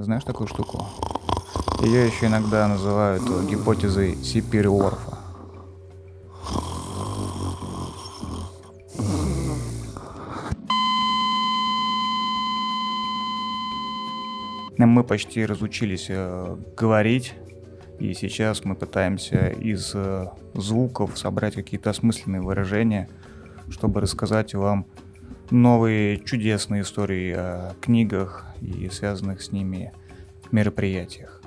Знаешь такую штуку? Ее еще иногда называют гипотезой Сипериорфа. Мы почти разучились э, говорить, и сейчас мы пытаемся из э, звуков собрать какие-то осмысленные выражения, чтобы рассказать вам новые чудесные истории о книгах и связанных с ними мероприятиях.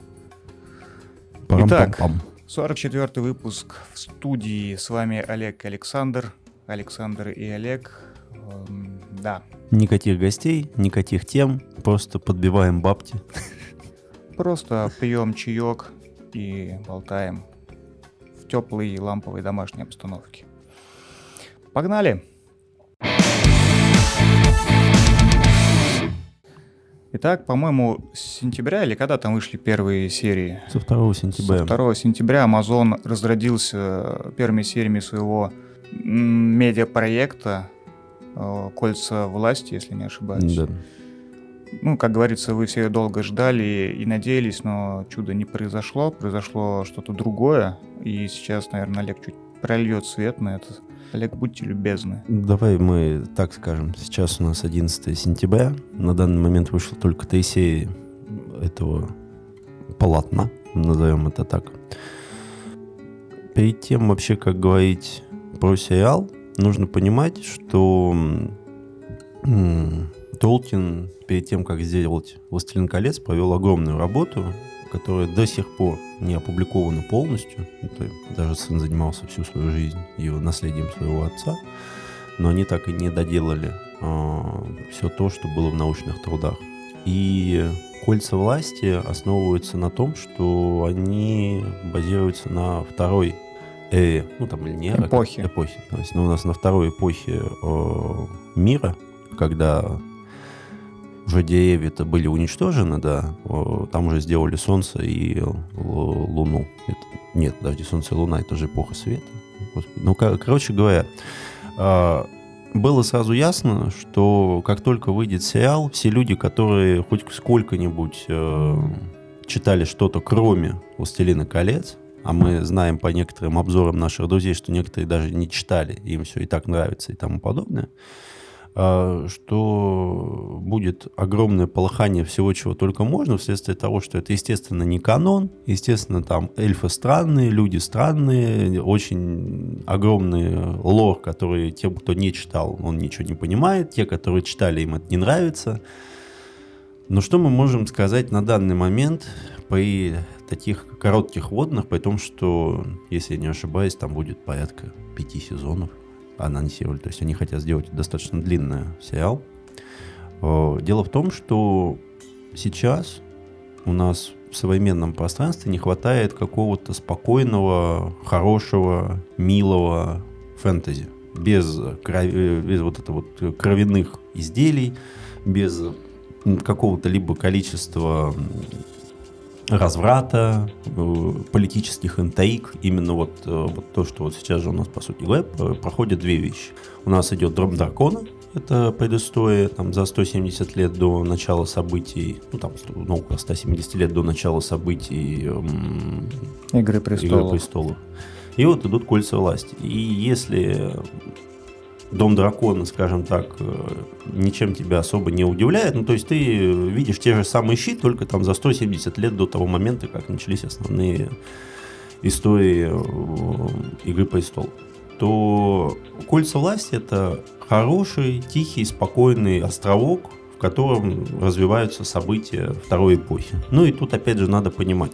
Итак, 44 выпуск в студии. С вами Олег и Александр. Александр и Олег. Эм, да. Никаких гостей, никаких тем, просто подбиваем бабки. Просто пьем чаек и болтаем в теплой ламповой домашней обстановке. Погнали! Итак, по-моему, с сентября или когда там вышли первые серии? Со 2 сентября. Со 2 сентября Amazon разродился первыми сериями своего медиапроекта э, «Кольца власти», если не ошибаюсь. Да. Ну, как говорится, вы все долго ждали и надеялись, но чудо не произошло. Произошло что-то другое. И сейчас, наверное, Олег чуть прольет свет на это. Олег, будьте любезны. Давай мы так скажем. Сейчас у нас 11 сентября. На данный момент вышло только три серии этого полотна, назовем это так. Перед тем вообще, как говорить про сериал, нужно понимать, что Толкин перед тем, как сделать «Властелин колец», провел огромную работу, которая до сих пор не опубликована полностью. Это даже сын занимался всю свою жизнь его наследием своего отца. Но они так и не доделали э, а, все то, что было в научных трудах. И кольца власти основываются на том, что они базируются на второй эре, ну там или не эра, эпохи. эпохи. То есть ну, у нас на второй эпохе э, мира, когда уже деревья-то были уничтожены, да, там уже сделали Солнце и Луну. Это, нет, подожди, Солнце и Луна, это же эпоха света. Господи. Ну, короче говоря, а, было сразу ясно, что как только выйдет сериал, все люди, которые хоть сколько-нибудь э, читали что-то кроме «Властелина колец», а мы знаем по некоторым обзорам наших друзей, что некоторые даже не читали, им все и так нравится и тому подобное, что будет огромное полыхание всего, чего только можно, вследствие того, что это, естественно, не канон, естественно, там эльфы странные, люди странные, очень огромный лор, который тем, кто не читал, он ничего не понимает, те, которые читали, им это не нравится. Но что мы можем сказать на данный момент при таких коротких водных, при том, что, если я не ошибаюсь, там будет порядка пяти сезонов анонсировали. То есть они хотят сделать достаточно длинный сериал. Э, дело в том, что сейчас у нас в современном пространстве не хватает какого-то спокойного, хорошего, милого фэнтези. Без, крови, без вот это вот кровяных изделий, без какого-то либо количества разврата, э, политических интриг. Именно вот, э, вот то, что вот сейчас же у нас, по сути говоря, проходят две вещи. У нас идет Дром Дракона, это предыстория там, за 170 лет до начала событий, ну там ну, около 170 лет до начала событий эм, Игры престолов. Игры престолов. И вот идут кольца власти. И если Дом дракона, скажем так, э, ничем тебя особо не удивляет. Ну, то есть ты видишь те же самые щи, только там за 170 лет до того момента, как начались основные истории э, Игры престолов. То Кольца власти это хороший, тихий, спокойный островок, в котором развиваются события второй эпохи. Ну и тут опять же надо понимать.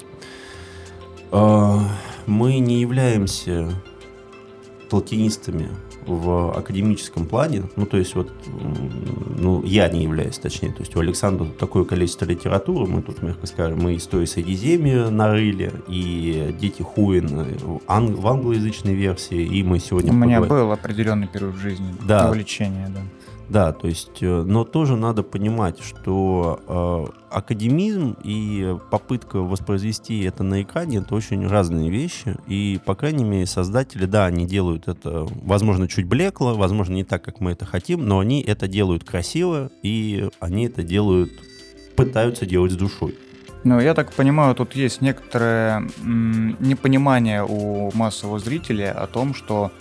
Э, мы не являемся толкинистами в академическом плане, ну, то есть вот, ну, я не являюсь, точнее, то есть у Александра такое количество литературы, мы тут, мягко скажем, мы истории Средиземья нарыли, и Дети Хуин ан- в англоязычной версии, и мы сегодня... У меня был определенный период в жизни, да. увлечение, да. Да, то есть, э, но тоже надо понимать, что э, академизм и попытка воспроизвести это на экране это очень разные вещи. И, по крайней мере, создатели, да, они делают это, возможно, чуть блекло, возможно, не так, как мы это хотим, но они это делают красиво, и они это делают, пытаются делать с душой. Ну, я так понимаю, тут есть некоторое непонимание у массового зрителя о том, что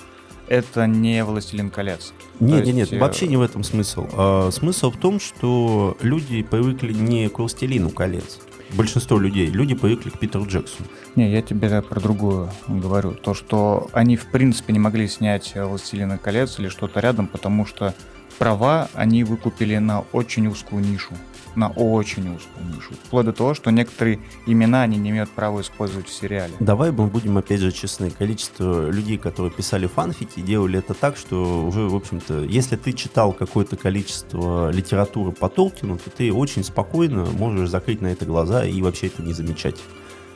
это не «Властелин колец». Нет, нет, нет, вообще не в этом смысл. А, смысл в том, что люди привыкли не к «Властелину колец», большинство людей, люди привыкли к Питеру Джексону. Не, я тебе про другую говорю. То, что они в принципе не могли снять «Властелина колец» или что-то рядом, потому что права они выкупили на очень узкую нишу на очень узкую нишу. Вплоть до того, что некоторые имена они не имеют права использовать в сериале. Давай мы будем опять же честны. Количество людей, которые писали фанфики, делали это так, что уже, в общем-то, если ты читал какое-то количество литературы по Толкину, то ты очень спокойно можешь закрыть на это глаза и вообще это не замечать.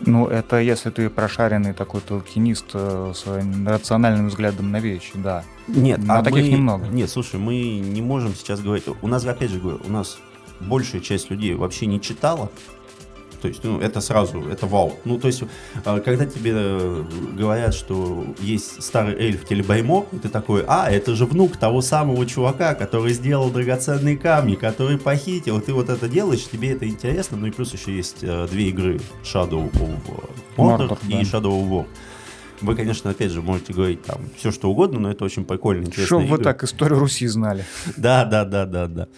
Ну, это если ты прошаренный такой толкинист э, с рациональным взглядом на вещи, да. Нет, Но а таких мы... немного. Нет, слушай, мы не можем сейчас говорить. У нас, опять же говорю, у нас большая часть людей вообще не читала. То есть, ну, это сразу, это вау. Ну, то есть, а, когда тебе э, говорят, что есть старый эльф Телебаймор, и ты такой, а, это же внук того самого чувака, который сделал драгоценные камни, который похитил, ты вот это делаешь, тебе это интересно, ну и плюс еще есть э, две игры, Shadow of Mordor, Mordor и да. Shadow of War. Вы, конечно, опять же, можете говорить там все, что угодно, но это очень прикольно, интересно. Чтобы вы так историю Руси знали. Да, да, да, да, да.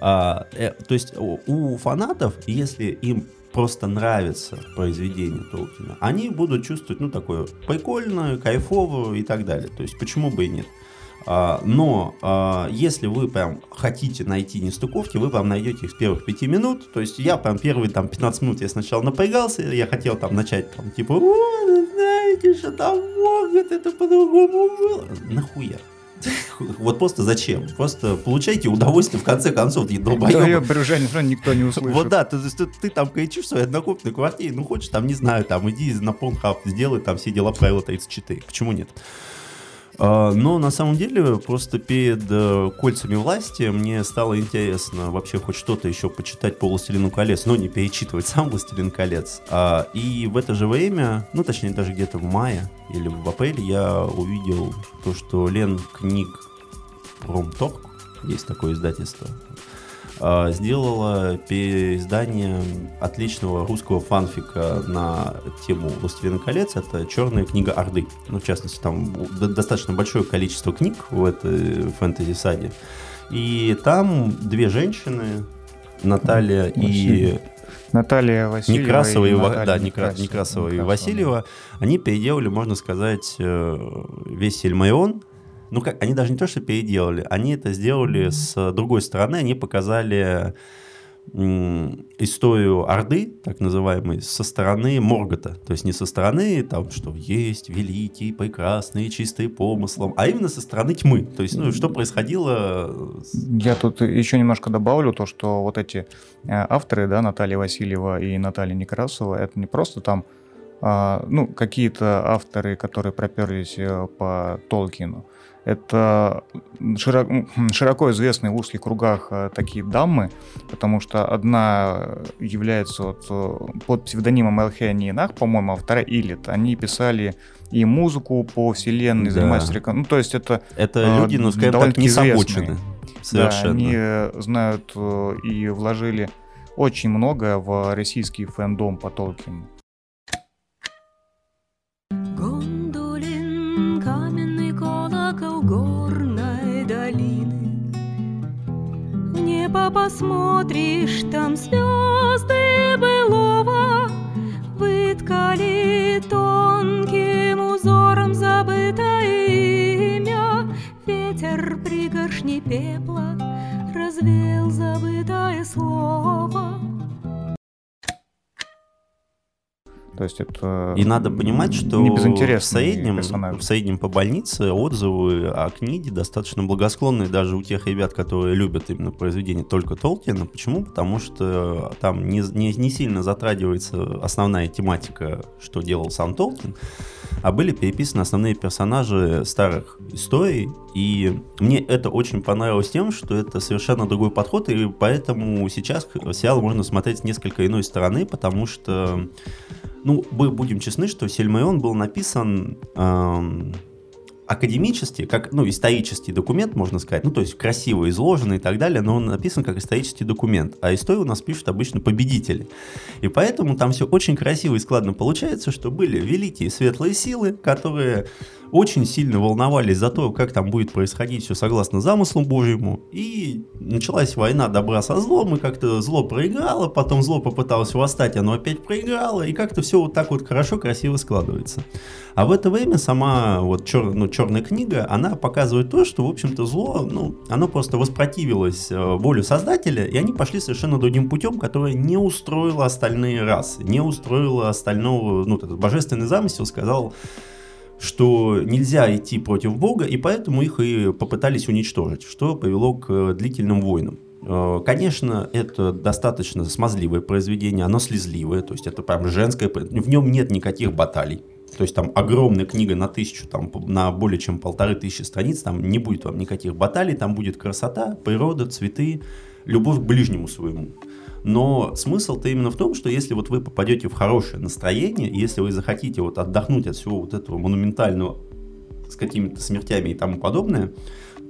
А, э, то есть у, у фанатов, если им просто нравится произведение Толкина, они будут чувствовать, ну, такое прикольное, кайфовое и так далее. То есть почему бы и нет. А, но а, если вы прям хотите найти нестыковки, вы прям найдете их с первых пяти минут. То есть я прям первые там 15 минут я сначала напрягался, я хотел там начать там типа, о, знаете, что там могут, это по-другому было. Нахуя? Вот просто зачем? Просто получайте удовольствие в конце концов, ты долбоеб. Твое брюжание все никто не услышит. Вот да, ты, ты, ты там кричишь в своей однокомнатной квартире, ну хочешь там, не знаю, там иди на Pornhub, сделай там все дела правила 34. Почему нет? А, но на самом деле просто перед э, кольцами власти мне стало интересно вообще хоть что-то еще почитать по «Властелину колец», но не перечитывать сам «Властелин колец». А, и в это же время, ну точнее даже где-то в мае или в апреле я увидел то, что Лен книг Промторг, есть такое издательство, сделала переиздание отличного русского фанфика на тему «Властелина колец». Это «Черная книга Орды». Ну, в частности, там достаточно большое количество книг в этой фэнтези-саде. И там две женщины, Наталья и... Наталья Васильева Некрасова и, и Наталья да, Некрасова, Некрасова и Васильева, они переделали, можно сказать, э, весь Сельмайон ну как, они даже не то, что переделали, они это сделали с другой стороны, они показали историю Орды, так называемой, со стороны Моргота. То есть не со стороны, там, что есть великий, прекрасный, чистый помыслом, а именно со стороны тьмы. То есть, ну, что происходило... Я тут еще немножко добавлю то, что вот эти э, авторы, да, Наталья Васильева и Наталья Некрасова, это не просто там а, ну, какие-то авторы, которые проперлись э, по Толкину. Это широко, широко известные в узких кругах э, такие дамы, потому что одна является вот э, под псевдонимом Элхени Нах, по-моему, а вторая Илит. Они писали и музыку по вселенной, да. занимаются рекламой. Ну, то есть это... Это э, люди, ну, скажем так, не собочены. Совершенно. Да, они знают и вложили очень многое в российский фэндом по Толкину. Небо посмотришь, там звезды былого Выткали тонким узором забытое имя. Ветер пригоршни пепла То есть это и надо понимать, что в среднем, в среднем по больнице отзывы о книге достаточно благосклонные даже у тех ребят, которые любят именно произведение только Толкина. Почему? Потому что там не, не, не сильно затрагивается основная тематика, что делал сам Толкин, а были переписаны основные персонажи старых историй. И мне это очень понравилось тем, что это совершенно другой подход, и поэтому сейчас сериал можно смотреть с несколько иной стороны, потому что ну, мы будем честны, что Сельмайон был написан эм, академический, как, ну, исторический документ, можно сказать, ну, то есть красиво изложенный и так далее, но он написан как исторический документ, а историю у нас пишут обычно победители. И поэтому там все очень красиво и складно получается, что были великие светлые силы, которые очень сильно волновались за то, как там будет происходить все согласно замыслу Божьему. И началась война добра со злом, и как-то зло проиграло, потом зло попыталось восстать, оно опять проиграло, и как-то все вот так вот хорошо, красиво складывается. А в это время сама вот чер, ну, черная книга, она показывает то, что, в общем-то, зло, ну, оно просто воспротивилось э, воле Создателя, и они пошли совершенно другим путем, которое не устроило остальные расы, не устроило остального, ну, этот божественный замысел сказал, что нельзя идти против Бога, и поэтому их и попытались уничтожить, что повело к э, длительным войнам. Э, конечно, это достаточно смазливое произведение, оно слезливое, то есть это прям женское, в нем нет никаких баталий. То есть там огромная книга на тысячу, там на более чем полторы тысячи страниц, там не будет вам никаких баталий, там будет красота, природа, цветы, любовь к ближнему своему. Но смысл-то именно в том, что если вот вы попадете в хорошее настроение, если вы захотите вот отдохнуть от всего вот этого монументального с какими-то смертями и тому подобное,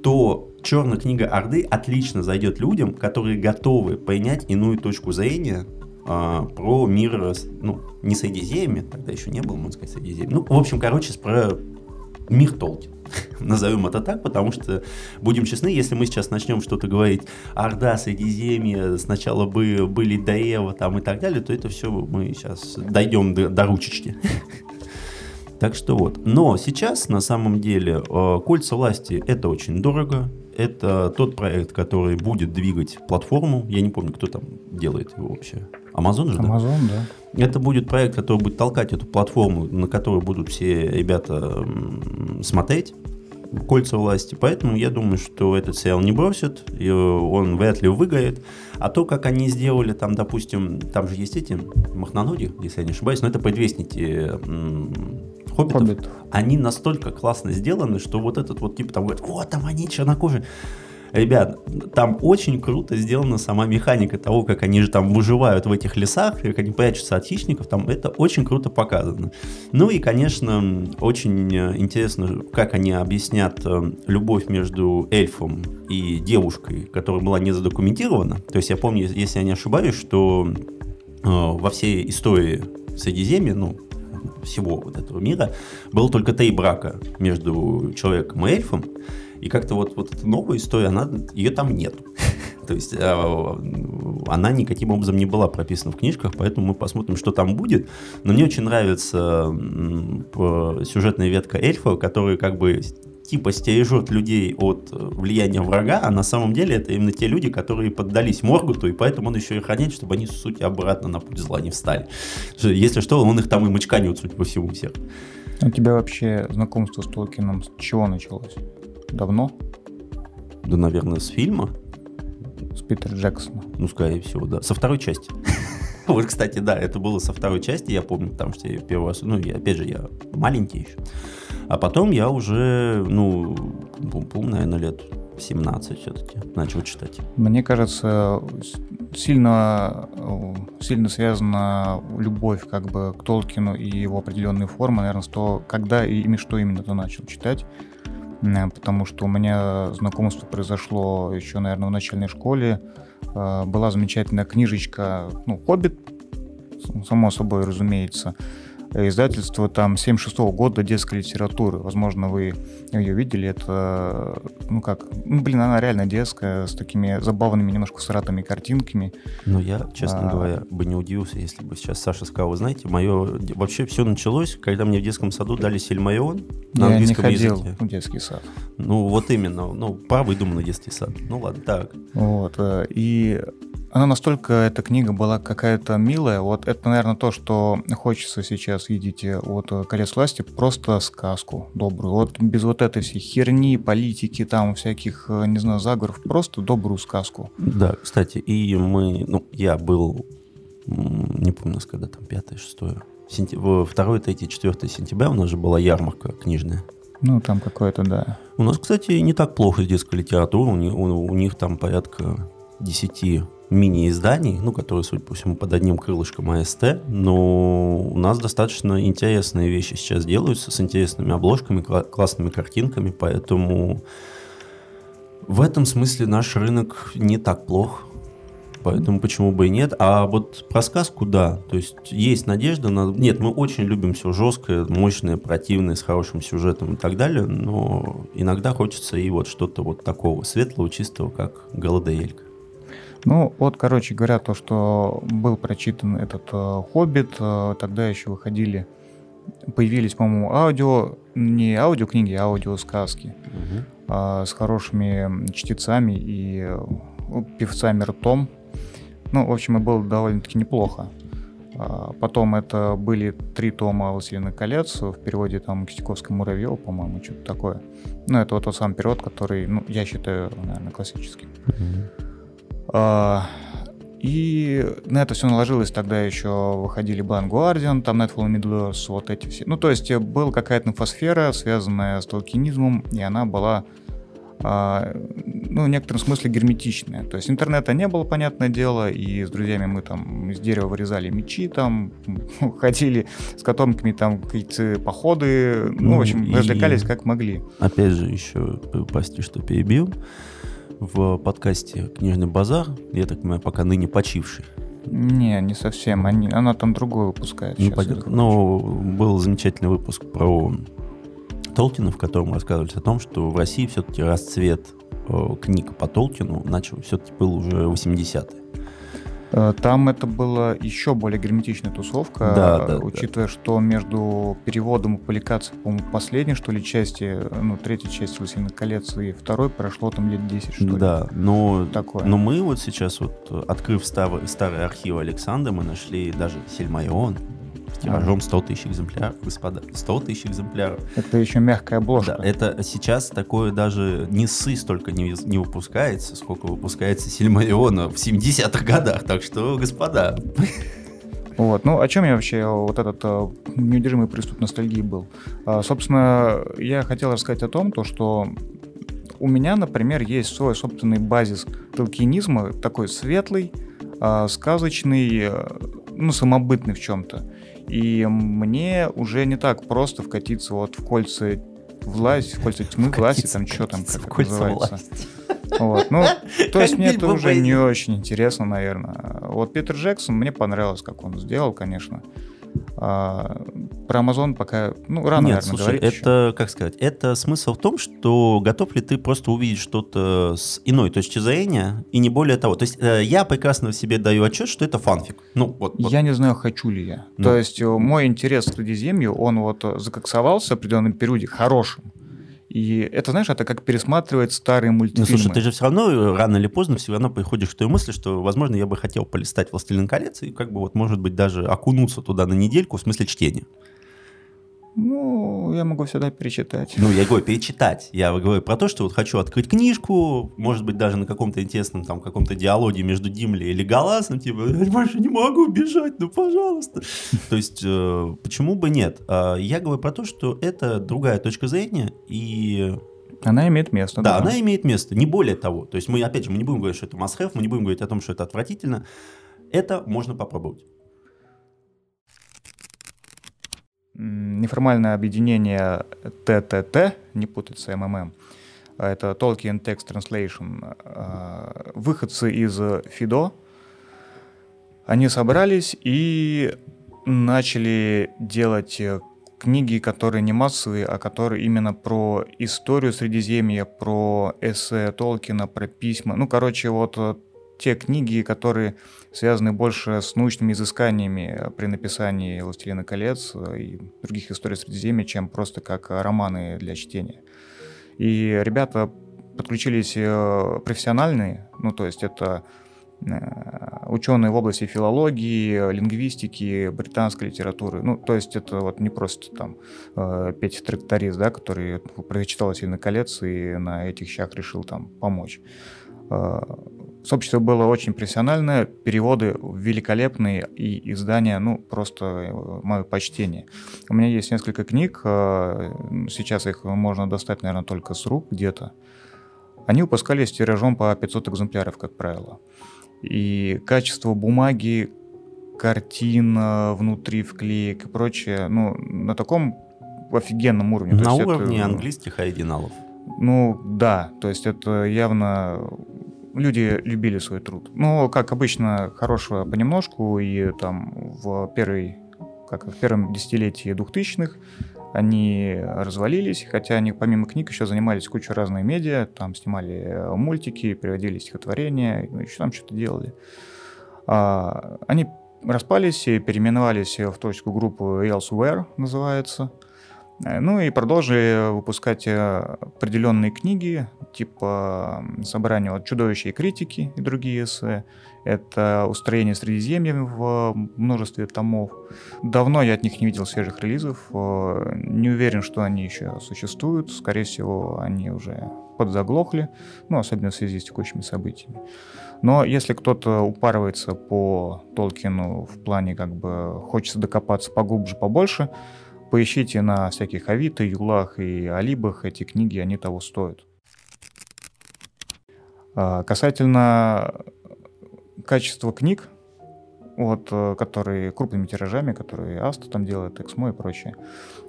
то черная книга Орды отлично зайдет людям, которые готовы принять иную точку зрения а, про мир, ну, не с Эдизеями, тогда еще не было, можно сказать, с Эдизеями. Ну, в общем, короче, про мир Толкин. Назовем это так, потому что, будем честны, если мы сейчас начнем что-то говорить Орда, Средиземье, сначала бы были Даева там и так далее, то это все мы сейчас дойдем до, до ручечки. Так что вот. Но сейчас, на самом деле, э, кольца власти это очень дорого. Это тот проект, который будет двигать платформу. Я не помню, кто там делает его вообще. Amazon же, Amazon, да? да. Это будет проект, который будет толкать эту платформу, на которую будут все ребята смотреть кольца власти. Поэтому я думаю, что этот сериал не бросит, и он вряд ли выгорит. А то, как они сделали, там, допустим, там же есть эти махноноги, если я не ошибаюсь, но это предвестники хоббитов, Хоббит. они настолько классно сделаны, что вот этот вот тип там говорит, вот там они чернокожие. Ребят, там очень круто сделана сама механика того, как они же там выживают в этих лесах, как они прячутся от хищников, там это очень круто показано. Ну и, конечно, очень интересно, как они объяснят э, любовь между эльфом и девушкой, которая была не задокументирована. То есть я помню, если я не ошибаюсь, что э, во всей истории Средиземья, ну, всего вот этого мира, было только три брака между человеком и эльфом. И как-то вот, вот эта новая история, она, ее там нет. То есть э, она никаким образом не была прописана в книжках, поэтому мы посмотрим, что там будет. Но мне очень нравится сюжетная ветка эльфа, который как бы типа стережет людей от э, влияния врага, а на самом деле это именно те люди, которые поддались Моргуту, и поэтому он еще и хранит, чтобы они, суть, обратно на путь зла не встали. Если что, он их там и мочканет, судя по всему, всех. У тебя вообще знакомство с Толкином с чего началось? Давно? Да, наверное, с фильма. С Питера Джексона. Ну, скорее всего, да. Со второй части. Вот, кстати, да, это было со второй части, я помню, потому что я первый раз, ну, я, опять же, я маленький еще. А потом я уже, ну, помню, наверное, лет 17 все-таки начал читать. Мне кажется, сильно, сильно связана любовь как бы к Толкину и его определенные формы, наверное, с того, когда и что именно ты начал читать. Э, потому что у меня знакомство произошло еще, наверное, в начальной школе. Э, была замечательная книжечка, ну, «Хоббит», само собой, разумеется, издательство там 76 -го года детской литературы. Возможно, вы ее видели. Это, ну как, ну, блин, она реально детская, с такими забавными, немножко сратыми картинками. Ну, я, честно а... говоря, бы не удивился, если бы сейчас Саша сказал, вы знаете, мое вообще все началось, когда мне в детском саду дали Сильмарион на я английском не ходил языке. в детский сад. Ну, вот именно, ну, правый детский сад. Ну, ладно, так. Вот, э, и она настолько, эта книга была какая-то милая. Вот это, наверное, то, что хочется сейчас видеть от «Колец власти». Просто сказку добрую. Вот без вот этой всей херни, политики, там всяких, не знаю, заговоров. Просто добрую сказку. Да, кстати, и мы... Ну, я был... Не помню, когда там, пятое, шестое. Сентя... 2, 3, 4 сентября у нас же была ярмарка книжная. Ну, там какое-то, да. У нас, кстати, не так плохо с детской литературой. У них, у, у них там порядка 10 мини-изданий, ну, которые, судя по всему, под одним крылышком АСТ, но у нас достаточно интересные вещи сейчас делаются с интересными обложками, классными картинками, поэтому в этом смысле наш рынок не так плох, поэтому почему бы и нет. А вот про сказку, да, то есть есть надежда на... Нет, мы очень любим все жесткое, мощное, противное, с хорошим сюжетом и так далее, но иногда хочется и вот что-то вот такого светлого, чистого, как «Голодоелька». Ну, вот, короче говоря, то, что был прочитан этот э, «Хоббит», э, тогда еще выходили, появились, по-моему, аудио, не аудиокниги, а аудиосказки угу. э, с хорошими чтецами и э, певцами ртом. Ну, в общем, и было довольно-таки неплохо. А потом это были три тома «Властелина колец» в переводе там Кистяковского Муравьева, по-моему, что-то такое. Ну, это вот тот сам перевод, который, ну, я считаю, наверное, классический. Mm-hmm. А, и на это все наложилось, тогда еще выходили Blind Guardian, там Nightfall Middle Earth, вот эти все. Ну, то есть э, была какая-то инфосфера, связанная с толкинизмом, и она была а, ну, в некотором смысле герметичная. То есть интернета не было, понятное дело, и с друзьями мы там из дерева вырезали мечи, там ходили с котомками, там какие-то походы, ну, ну в общем, развлекались как могли. Опять же, еще, прости, что перебил, в подкасте «Книжный базар», я так понимаю, пока ныне почивший. Не, не совсем. Они, она там другое выпускает. Ну, пойдет, но был замечательный выпуск про Толкина, в котором рассказывались о том, что в России все-таки расцвет э, книг по Толкину начал все-таки был уже 80-е. Э, там это была еще более герметичная тусовка, да, да, учитывая, да. что между переводом и публикацией, по-моему, последней, что ли, части, ну, третьей части «Властелина колец» и второй прошло там лет 10, что ли. Да, но, Такое. но мы вот сейчас, вот, открыв старый, старый архив Александра, мы нашли даже Сельмайон, тиражом 100 тысяч экземпляров, господа. 100 тысяч экземпляров. Это еще мягкая обложка. Да, это сейчас такое даже не сы столько не, не выпускается, сколько выпускается Сильмариона в 70-х годах. Так что, господа... Вот. Ну, о чем я вообще вот этот uh, неудержимый приступ ностальгии был? Uh, собственно, я хотел рассказать о том, то, что у меня, например, есть свой собственный базис толкинизма, такой светлый, uh, сказочный, ну, самобытный в чем-то. И мне уже не так просто вкатиться вот в кольца власти, в кольца тьмы, власти, там что там, как это называется. Вот. Ну, то есть мне это уже не очень интересно, наверное. Вот Питер Джексон, мне понравилось, как он сделал, конечно. А, про Amazon пока, ну, рано, Нет, наверное, слушай, говорить это, еще. как сказать, это смысл в том, что готов ли ты просто увидеть что-то с иной точки зрения, и не более того. То есть э, я прекрасно себе даю отчет, что это фанфик. Ну, вот, вот. Я не знаю, хочу ли я. Ну. То есть э, мой интерес к Средиземью, он вот закоксовался в определенном периоде хорошим. И это, знаешь, это как пересматривать старые мультфильмы. Ну, слушай, ты же все равно э, рано или поздно все равно приходишь к той мысли, что, возможно, я бы хотел полистать «Властелин колец» и как бы вот, может быть, даже окунуться туда на недельку в смысле чтения. Ну, я могу всегда перечитать. Ну, я говорю, перечитать. Я говорю про то, что вот хочу открыть книжку, может быть, даже на каком-то интересном там каком-то диалоге между Димли и Галасом, типа, я больше не могу бежать, ну, пожалуйста. То есть, э, почему бы нет? А, я говорю про то, что это другая точка зрения, и она имеет место. Да, да, она имеет место, не более того. То есть мы, опять же, мы не будем говорить, что это must мы не будем говорить о том, что это отвратительно. Это можно попробовать. Неформальное объединение ТТТ, не путать с МММ, это Tolkien Text Translation, а, выходцы из ФИДО, они собрались и начали делать книги, которые не массовые, а которые именно про историю Средиземья, про эссе Толкина, про письма. Ну, короче, вот те книги, которые связаны больше с научными изысканиями при написании «Властелина колец» и других историй Средиземья, чем просто как романы для чтения. И ребята подключились э, профессиональные, ну то есть это э, ученые в области филологии, лингвистики, британской литературы. Ну, то есть это вот не просто там э, Петя тракторист, да, который прочитал «Сильный колец» и на этих щах решил там помочь. Сообщество было очень профессиональное, переводы великолепные и издания, ну, просто э, мое почтение. У меня есть несколько книг, э, сейчас их можно достать, наверное, только с рук где-то. Они выпускались тиражом по 500 экземпляров, как правило. И качество бумаги, картин внутри вклеек и прочее, ну, на таком офигенном уровне. На уровне это, английских оригиналов. Ну, да, то есть это явно люди любили свой труд. Но, как обычно, хорошего понемножку, и там в первой как в первом десятилетии двухтысячных они развалились, хотя они помимо книг еще занимались кучей разной медиа, там снимали мультики, переводили стихотворения, ну, еще там что-то делали. А, они распались и переименовались в точку группу Elsewhere, называется. Э, ну и продолжили выпускать э, определенные книги, типа собрания вот, «Чудовища и критики» и другие эссе. Это «Устроение Средиземья» в множестве томов. Давно я от них не видел свежих релизов. Э, не уверен, что они еще существуют. Скорее всего, они уже подзаглохли, ну, особенно в связи с текущими событиями. Но если кто-то упарывается по Толкину в плане, как бы, хочется докопаться поглубже, побольше, поищите на всяких Авито, Юлах и Алибах эти книги, они того стоят. А, касательно качество книг, вот, э, которые крупными тиражами, которые Аста там делает, Эксмо и прочее,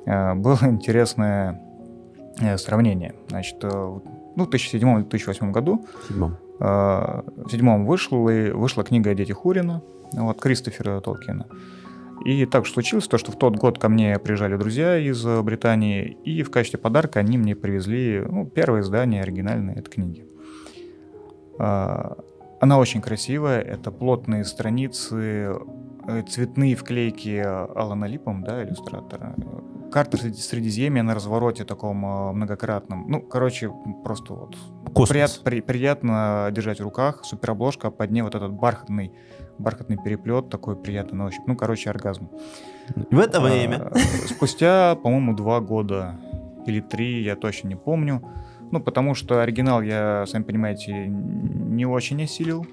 э, было интересное э, сравнение. Значит, ну, в 2007 или 2008 году седьмом. в седьмом вышла, вышла книга о детях Хурина, вот, Кристофера Толкина. И так случилось, то, что в тот год ко мне приезжали друзья из Британии, и в качестве подарка они мне привезли ну, первое издание оригинальной этой книги. А, она очень красивая, это плотные страницы, э, цветные вклейки Алана Липом, да, иллюстратора. Карта Средиземья на развороте таком э, многократном. Ну, короче, просто вот прият, при, приятно держать в руках. Суперобложка, а под ней вот этот бархатный, бархатный переплет, такой приятный на ощупь. Ну, короче, оргазм. В это время. А, спустя, по-моему, два года или три, я точно не помню, ну, потому что оригинал я, сами понимаете, не очень осилил.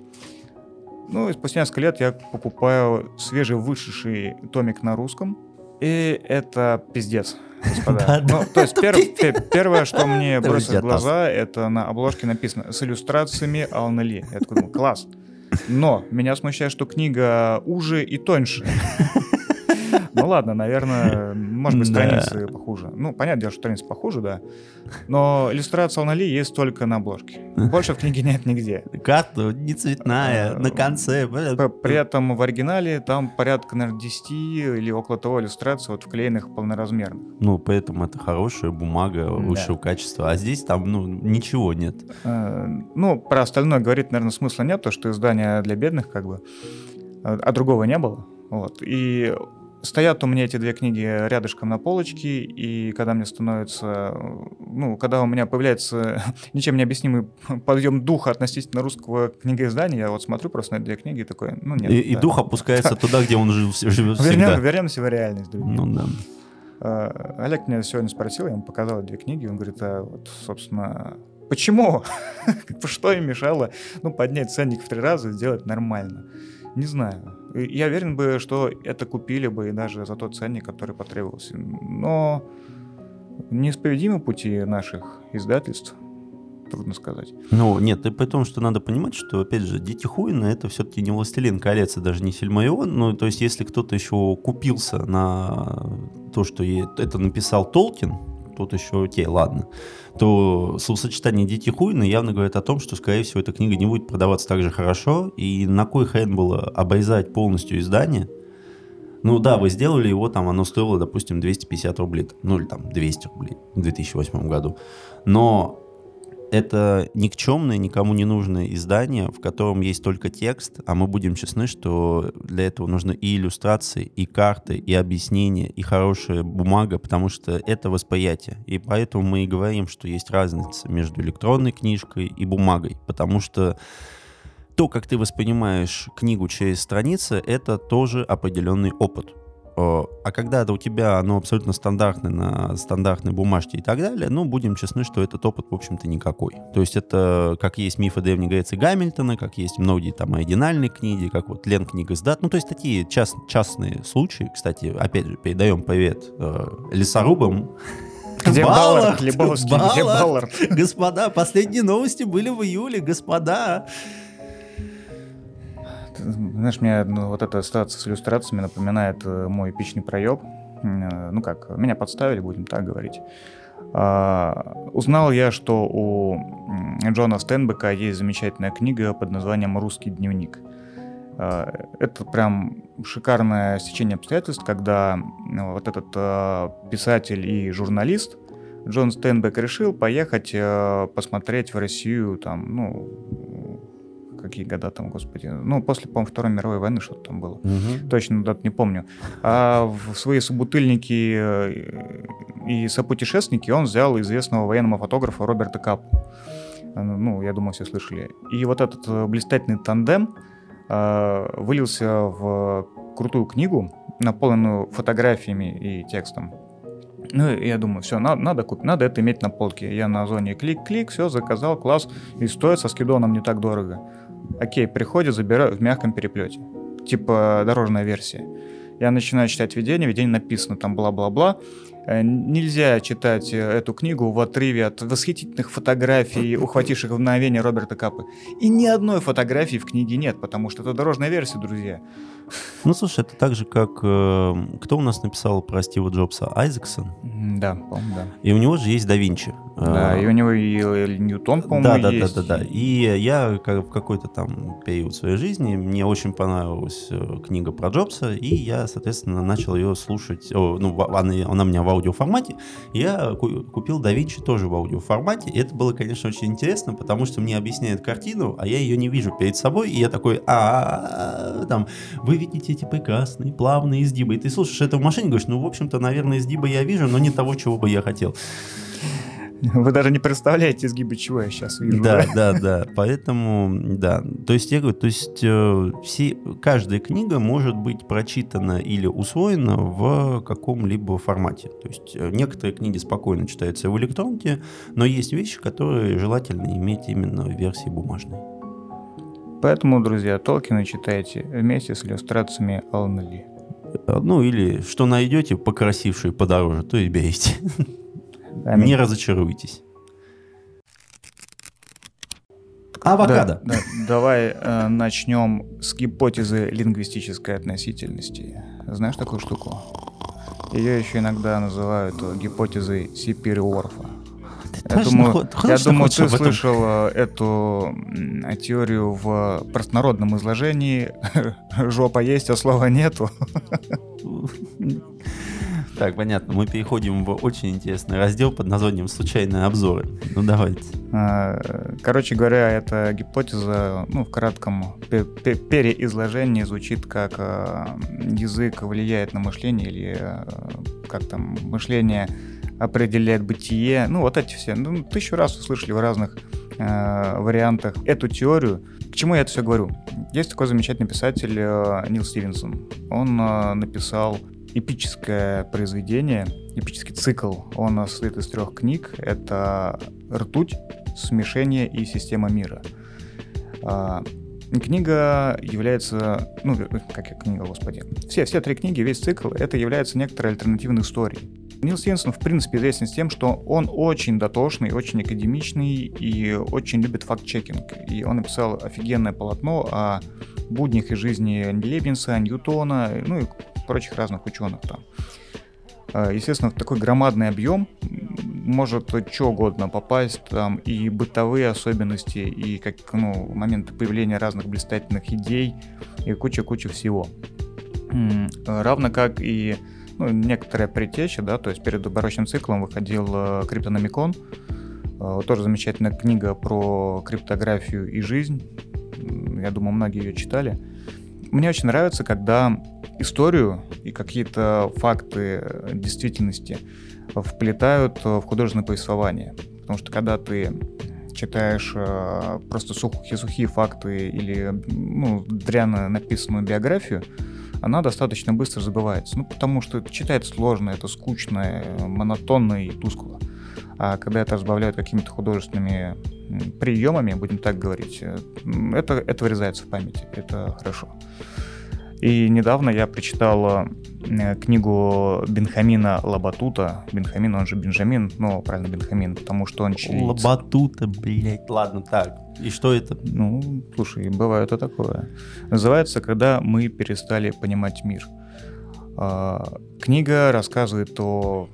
Ну, и спустя несколько лет я покупаю свежевышедший томик на русском. И это пиздец, господа. ну, то есть пер, первое, что мне бросилось в глаза, это на обложке написано с иллюстрациями Алана Ли. Я такой думаю, класс. Но меня смущает, что книга уже и тоньше. Ну ладно, наверное, может быть, страницы похуже. Ну, понятное дело, что страницы похуже, да. Но иллюстрация Алнали есть только на обложке. Больше в книге нет нигде. Карта не цветная, на конце. При этом в оригинале там порядка, наверное, 10 или около того иллюстраций вот вклеенных полноразмерных. Ну, поэтому это хорошая бумага высшего качества. А здесь там, ну, ничего нет. Э, ну, про остальное говорить, наверное, смысла нет, то, что издание для бедных, как бы, а другого не было. Вот. И Стоят у меня эти две книги рядышком на полочке, и когда мне становится, ну, когда у меня появляется ничем не объяснимый подъем духа относительно русского книгоиздания, я вот смотрю просто на эти две книги и такой, ну нет. И, да. и дух опускается туда, где он жив, живет всегда. Вернем, вернемся в реальность, друзья. Ну да. А, Олег меня сегодня спросил, я ему показал две книги, он говорит, а вот, собственно, почему? Что им мешало, ну, поднять ценник в три раза и сделать нормально? Не знаю. Я уверен бы, что это купили бы и даже за тот ценник, который потребовался. Но неисповедимы пути наших издательств, трудно сказать. Ну, нет, и при том, что надо понимать, что, опять же, Дети Хуина это все-таки не «Властелин колец», и даже не Сильмарион. Ну, то есть, если кто-то еще купился на то, что это написал Толкин, тут еще окей, ладно, то словосочетание «дети хуйны» явно говорит о том, что, скорее всего, эта книга не будет продаваться так же хорошо, и на кой хрен было обрезать полностью издание, ну да, вы сделали его, там оно стоило, допустим, 250 рублей, ну или там 200 рублей в 2008 году. Но это никчемное, никому не нужное издание, в котором есть только текст, а мы будем честны, что для этого нужны и иллюстрации, и карты, и объяснения, и хорошая бумага, потому что это восприятие. И поэтому мы и говорим, что есть разница между электронной книжкой и бумагой, потому что то, как ты воспринимаешь книгу через страницы, это тоже определенный опыт. А когда это у тебя оно абсолютно стандартное на стандартной бумажке и так далее, ну, будем честны, что этот опыт, в общем-то, никакой. То есть это как есть мифы Древней Греции Гамильтона, как есть многие там оригинальные книги, как вот Лен книга сдат. Ну, то есть такие част, частные случаи. Кстати, опять же, передаем привет э, лесорубам, где Баллард, Лебовский, где Баллард? Господа, последние новости были в июле, господа. Знаешь, мне ну, вот эта ситуация с иллюстрациями напоминает э, мой эпичный проеб. Э, ну как, меня подставили, будем так говорить. А, узнал я, что у Джона Стенбека есть замечательная книга под названием «Русский дневник». А, это прям шикарное стечение обстоятельств, когда ну, вот этот э, писатель и журналист Джон Стенбек решил поехать э, посмотреть в Россию там, ну, какие года там, господи, ну, после, по-моему, Второй мировой войны что-то там было. Угу. Точно дату не помню. А в свои собутыльники э, и сопутешественники он взял известного военного фотографа Роберта Капу. Ну, я думаю, все слышали. И вот этот блистательный тандем э, вылился в крутую книгу, наполненную фотографиями и текстом. Ну, я думаю, все, надо, надо, купить, надо это иметь на полке. Я на зоне клик-клик, все, заказал, класс, и стоит со скидоном не так дорого. Окей, приходит, забираю в мягком переплете. Типа дорожная версия. Я начинаю читать введение, введение написано там бла-бла-бла. Э, нельзя читать э, эту книгу в отрыве от восхитительных фотографий, ухвативших мгновение Роберта Капы. И ни одной фотографии в книге нет, потому что это дорожная версия, друзья. Ну, слушай, это так же, как... Э, кто у нас написал про Стива Джобса? Айзексон? Да, по-моему, да. И у него же есть да Винчи. Да, и у него и Ньютон, по-моему, да, да, есть. Да, да, да. И я в какой-то там период своей жизни, мне очень понравилась э, книга про Джобса, и я, соответственно, начал ее слушать. О, ну, она, она меня аудиоформате. Я купил Винчи тоже в аудиоформате. И это было, конечно, очень интересно, потому что мне объясняют картину, а я ее не вижу перед собой, и я такой, а, там, вы видите эти прекрасные, плавные изгибы. И ты слушаешь это в машине, говоришь, ну, в общем-то, наверное, изгибы я вижу, но не того, чего бы я хотел. Вы даже не представляете изгибы, чего я сейчас вижу. Да, да, да. Поэтому, да. То есть, я говорю, то есть, э, все, каждая книга может быть прочитана или усвоена в каком-либо формате. То есть, э, некоторые книги спокойно читаются в электронке, но есть вещи, которые желательно иметь именно в версии бумажной. Поэтому, друзья, Толкина читайте вместе с иллюстрациями Алана Ли. Ну или что найдете покрасившее подороже, то и берите. Аминь. Не разочаруйтесь. Авокадо. Да, да, давай э, начнем с гипотезы лингвистической относительности. Знаешь такую штуку? Ее еще иногда называют гипотезой Сипири-Уорфа. Я думаю, я думаю ты слышал э, эту теорию в простонародном изложении. Жопа есть, а слова нету. Так, понятно. Мы переходим в очень интересный раздел под названием «Случайные обзоры». Ну, давайте. А, короче говоря, эта гипотеза, ну, в кратком переизложении звучит как э, язык влияет на мышление или э, как там мышление определяет бытие. Ну, вот эти все. Ну, тысячу раз вы слышали в разных вариантах эту теорию. К чему я это все говорю? Есть такой замечательный писатель Нил Стивенсон. Он написал эпическое произведение, эпический цикл. Он состоит из трех книг. Это «Ртуть», «Смешение» и «Система мира». Э, книга является, ну, как я книга, господи, все, все три книги, весь цикл, это является некоторой альтернативной историей. Нил Стивенсон, в принципе, известен тем, что он очень дотошный, очень академичный и очень любит факт-чекинг. И он написал офигенное полотно о буднях и жизни Лебенса, Ньютона, ну и прочих разных ученых там. А, естественно, в такой громадный объем может что угодно попасть, там и бытовые особенности, и как, ну, моменты появления разных блистательных идей, и куча-куча всего. Равно как и ну, некоторая предтеча, да, то есть перед оборочным циклом выходил э, Криптономикон, э, тоже замечательная книга про криптографию и жизнь, я думаю, многие ее читали. Мне очень нравится, когда историю и какие-то факты действительности вплетают в художественное повествование. Потому что когда ты читаешь э, просто сухие, сухие факты или ну, дряно написанную биографию, она достаточно быстро забывается. Ну, потому что читать сложно, это скучно, монотонно и тускло. А когда это разбавляют какими-то художественными приемами, будем так говорить, э, это, это вырезается в памяти, это хорошо. И недавно я прочитал э, книгу Бенхамина Лабатута. Бенхамин, он же Бенджамин, ну, правильно, Бенхамин, потому что он чилиец. Лабатута, блядь. Ладно, так. И что это? Ну, слушай, бывает и такое. Называется «Когда мы перестали понимать мир». А, книга рассказывает о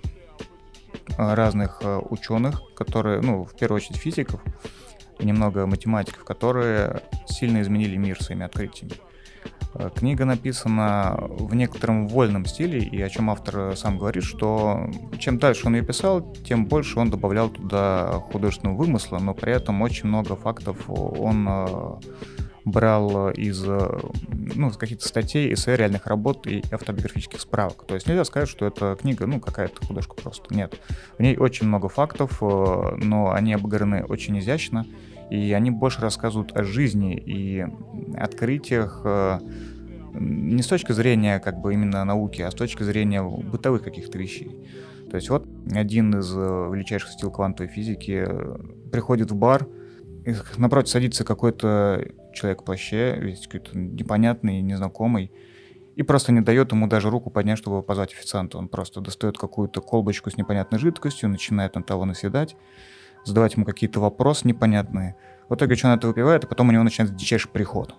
разных э, ученых, которые, ну, в первую очередь физиков, и немного математиков, которые сильно изменили мир своими открытиями. Э, книга написана в некотором вольном стиле, и о чем автор сам говорит, что чем дальше он ее писал, тем больше он добавлял туда художественного вымысла, но при этом очень много фактов он э, брал из ну, каких-то статей, эссе, реальных работ и автобиографических справок. То есть нельзя сказать, что это книга, ну, какая-то художка просто. Нет. В ней очень много фактов, э, но они обыграны очень изящно, и они больше рассказывают о жизни и открытиях э, не с точки зрения как бы именно науки, а с точки зрения бытовых каких-то вещей. То есть вот один из э, величайших стил квантовой физики э, приходит в бар, и напротив садится какой-то человек в плаще, весь какой-то непонятный, незнакомый, и просто не дает ему даже руку поднять, чтобы позвать официанта. Он просто достает какую-то колбочку с непонятной жидкостью, начинает на того наседать, задавать ему какие-то вопросы непонятные. В итоге он это выпивает, а потом у него начинается дичайший приход.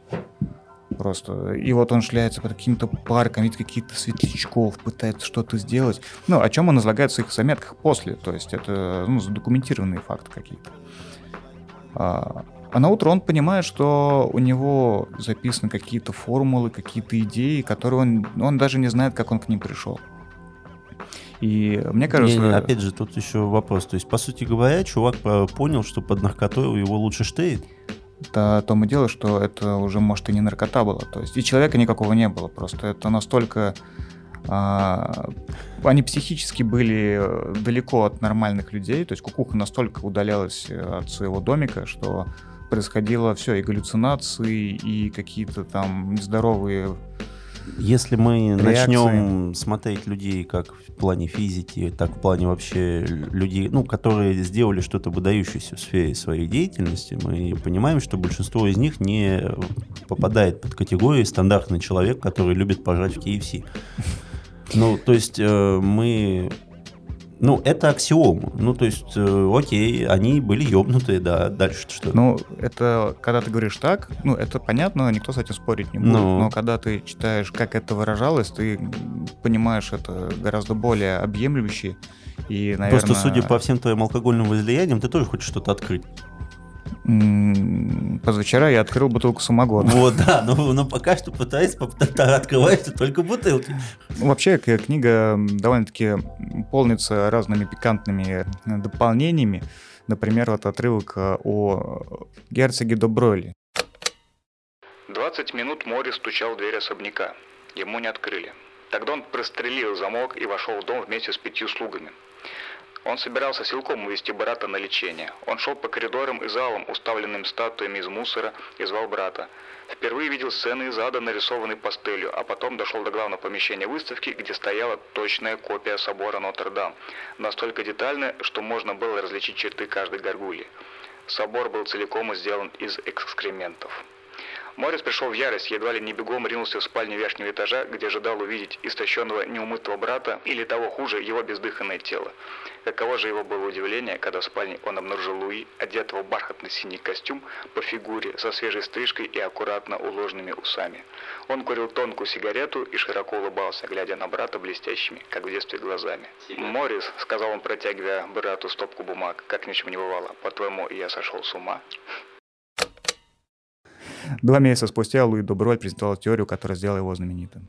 Просто. И вот он шляется по каким-то паркам, видит какие-то светлячков, пытается что-то сделать. Ну, о чем он излагает в своих заметках после. То есть это ну, задокументированные факты какие-то. А, а на утро он понимает, что у него записаны какие-то формулы, какие-то идеи, которые он, он даже не знает, как он к ним пришел. И мне кажется... Не, опять же, тут еще вопрос. То есть, по сути говоря, чувак понял, что под наркотой его лучше штеет. Да, то мы дело, что это уже, может, и не наркота была. То есть и человека никакого не было. Просто это настолько... А, они психически были далеко от нормальных людей. То есть кукуха настолько удалялась от своего домика, что происходило все, и галлюцинации, и какие-то там нездоровые если мы реакции. начнем смотреть людей как в плане физики, так в плане вообще людей, ну, которые сделали что-то выдающееся в сфере своей деятельности, мы понимаем, что большинство из них не попадает под категорию стандартный человек, который любит пожать в KFC. Ну, то есть э, мы ну, это аксиома. Ну, то есть, э, окей, они были ёбнутые, да, дальше что? Ну, это, когда ты говоришь так, ну, это понятно, никто с этим спорить не будет. Но, но когда ты читаешь, как это выражалось, ты понимаешь это гораздо более объемлюще и, наверное... Просто, судя по всем твоим алкогольным возлияниям, ты тоже хочешь что-то открыть. Позавчера я открыл бутылку самогона. Вот, да, но, но пока что пытаюсь, открывать только бутылки. Ну, вообще, книга довольно-таки полнится разными пикантными дополнениями. Например, вот отрывок э, о герцоге Добройли. 20 минут Мори стучал в дверь особняка. Ему не открыли. Тогда он прострелил замок и вошел в дом вместе с пятью слугами. Он собирался силком увести брата на лечение. Он шел по коридорам и залам, уставленным статуями из мусора, и звал брата. Впервые видел сцены из ада, нарисованные пастелью, а потом дошел до главного помещения выставки, где стояла точная копия собора Нотр-Дам, настолько детальная, что можно было различить черты каждой горгульи. Собор был целиком сделан из экскрементов. Морис пришел в ярость, едва ли не бегом ринулся в спальню верхнего этажа, где ожидал увидеть истощенного неумытого брата или того хуже, его бездыханное тело. Каково же его было удивление, когда в спальне он обнаружил Луи, одетого в бархатный синий костюм по фигуре, со свежей стрижкой и аккуратно уложенными усами. Он курил тонкую сигарету и широко улыбался, глядя на брата блестящими, как в детстве, глазами. «Морис», — сказал он, протягивая брату стопку бумаг, как ни в чем не бывало, «по-твоему, я сошел с ума?» Два месяца спустя Луи Доброль презентовал теорию, которая сделала его знаменитым.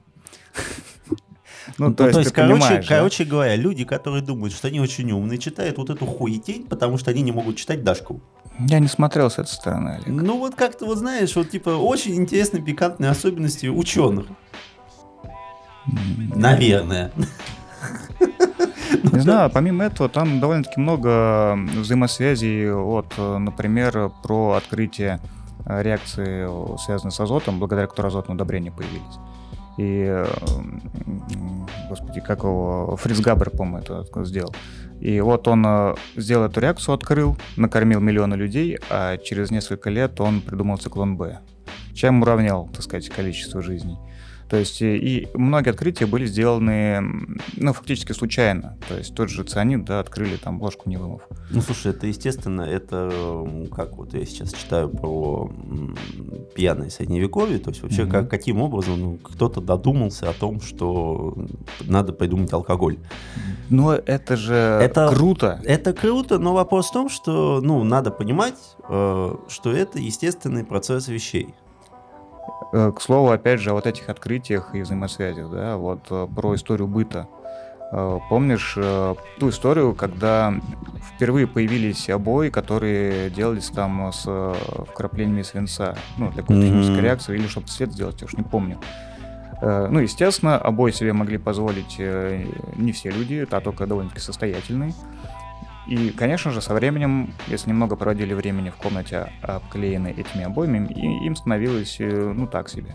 Ну, ну, то, есть, то есть короче, короче говоря, люди, которые думают, что они очень умные, читают вот эту хуетень, потому что они не могут читать Дашку. Я не смотрел с этой стороны, Олег. Ну вот как-то вот знаешь, вот типа очень интересные пикантные особенности ученых. Наверное. Не знаю, помимо этого, там довольно-таки много взаимосвязей, вот, например, про открытие реакции, связанные с азотом, благодаря которой азотные удобрения появились. И, господи, как его, Фриц Габер, по-моему, это сделал. И вот он э, сделал эту реакцию, открыл, накормил миллионы людей, а через несколько лет он придумал циклон Б, чем уравнял, так сказать, количество жизней. То есть и, и многие открытия были сделаны, ну, фактически случайно. То есть тот же цианид, да, открыли там ложку не вымыв. Ну, слушай, это естественно, это как вот я сейчас читаю про пьяное средневековье, то есть вообще mm-hmm. как, каким образом ну, кто-то додумался о том, что надо придумать алкоголь. Ну, это же это, круто. Это круто, но вопрос в том, что, ну, надо понимать, э, что это естественный процесс вещей. Э, к слову, опять же, о вот этих открытиях и взаимосвязях, да, вот э, про историю быта. Э, помнишь ту историю, когда впервые появились обои, которые делались там с вкраплениями свинца, ну, для какой-то mm-hmm. химической реакции, или чтобы цвет сделать, я уж не помню. Ну, естественно, обои себе могли позволить не все люди, а только довольно-таки состоятельные. И, конечно же, со временем, если немного проводили времени в комнате, обклеенной этими обоями, им становилось, э, ну, так себе.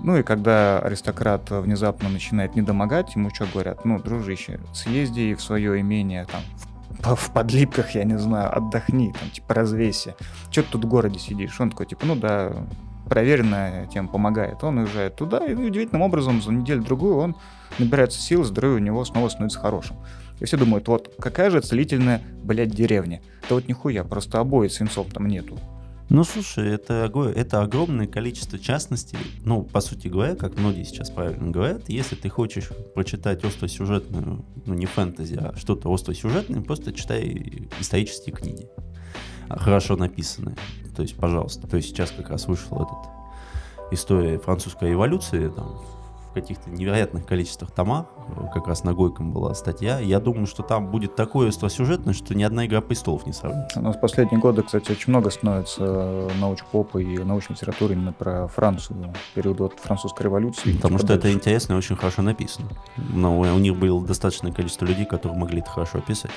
Ну и когда аристократ внезапно начинает недомогать, ему что говорят? Ну, дружище, съезди в свое имение, там, в, подлипках, я не знаю, отдохни, там, типа, развейся. Че ты тут в городе сидишь? Он такой, типа, ну да, проверено, тем помогает. Он уезжает туда, и удивительным образом за неделю-другую он набирается сил, здоровье у него снова становится хорошим. И все думают, вот какая же целительная, блядь, деревня. Да вот нихуя, просто обои свинцом там нету. Ну, слушай, это, это огромное количество частностей. Ну, по сути говоря, как многие сейчас правильно говорят, если ты хочешь прочитать остросюжетную, ну, не фэнтези, а что-то остросюжетное, просто читай исторические книги. Хорошо написанные. То есть, пожалуйста. То есть сейчас как раз вышел этот история французской революции, там, каких-то невероятных количествах томах, как раз на Гойком была статья. Я думаю, что там будет такое остросюжетное, что ни одна «Игра престолов» не сравнится. У нас в последние годы, кстати, очень много становится э, науч-попа и научной литературы именно про Францию, период от французской революции. Потому что дальше. это интересно и очень хорошо написано. Но у них было достаточное количество людей, которые могли это хорошо описать.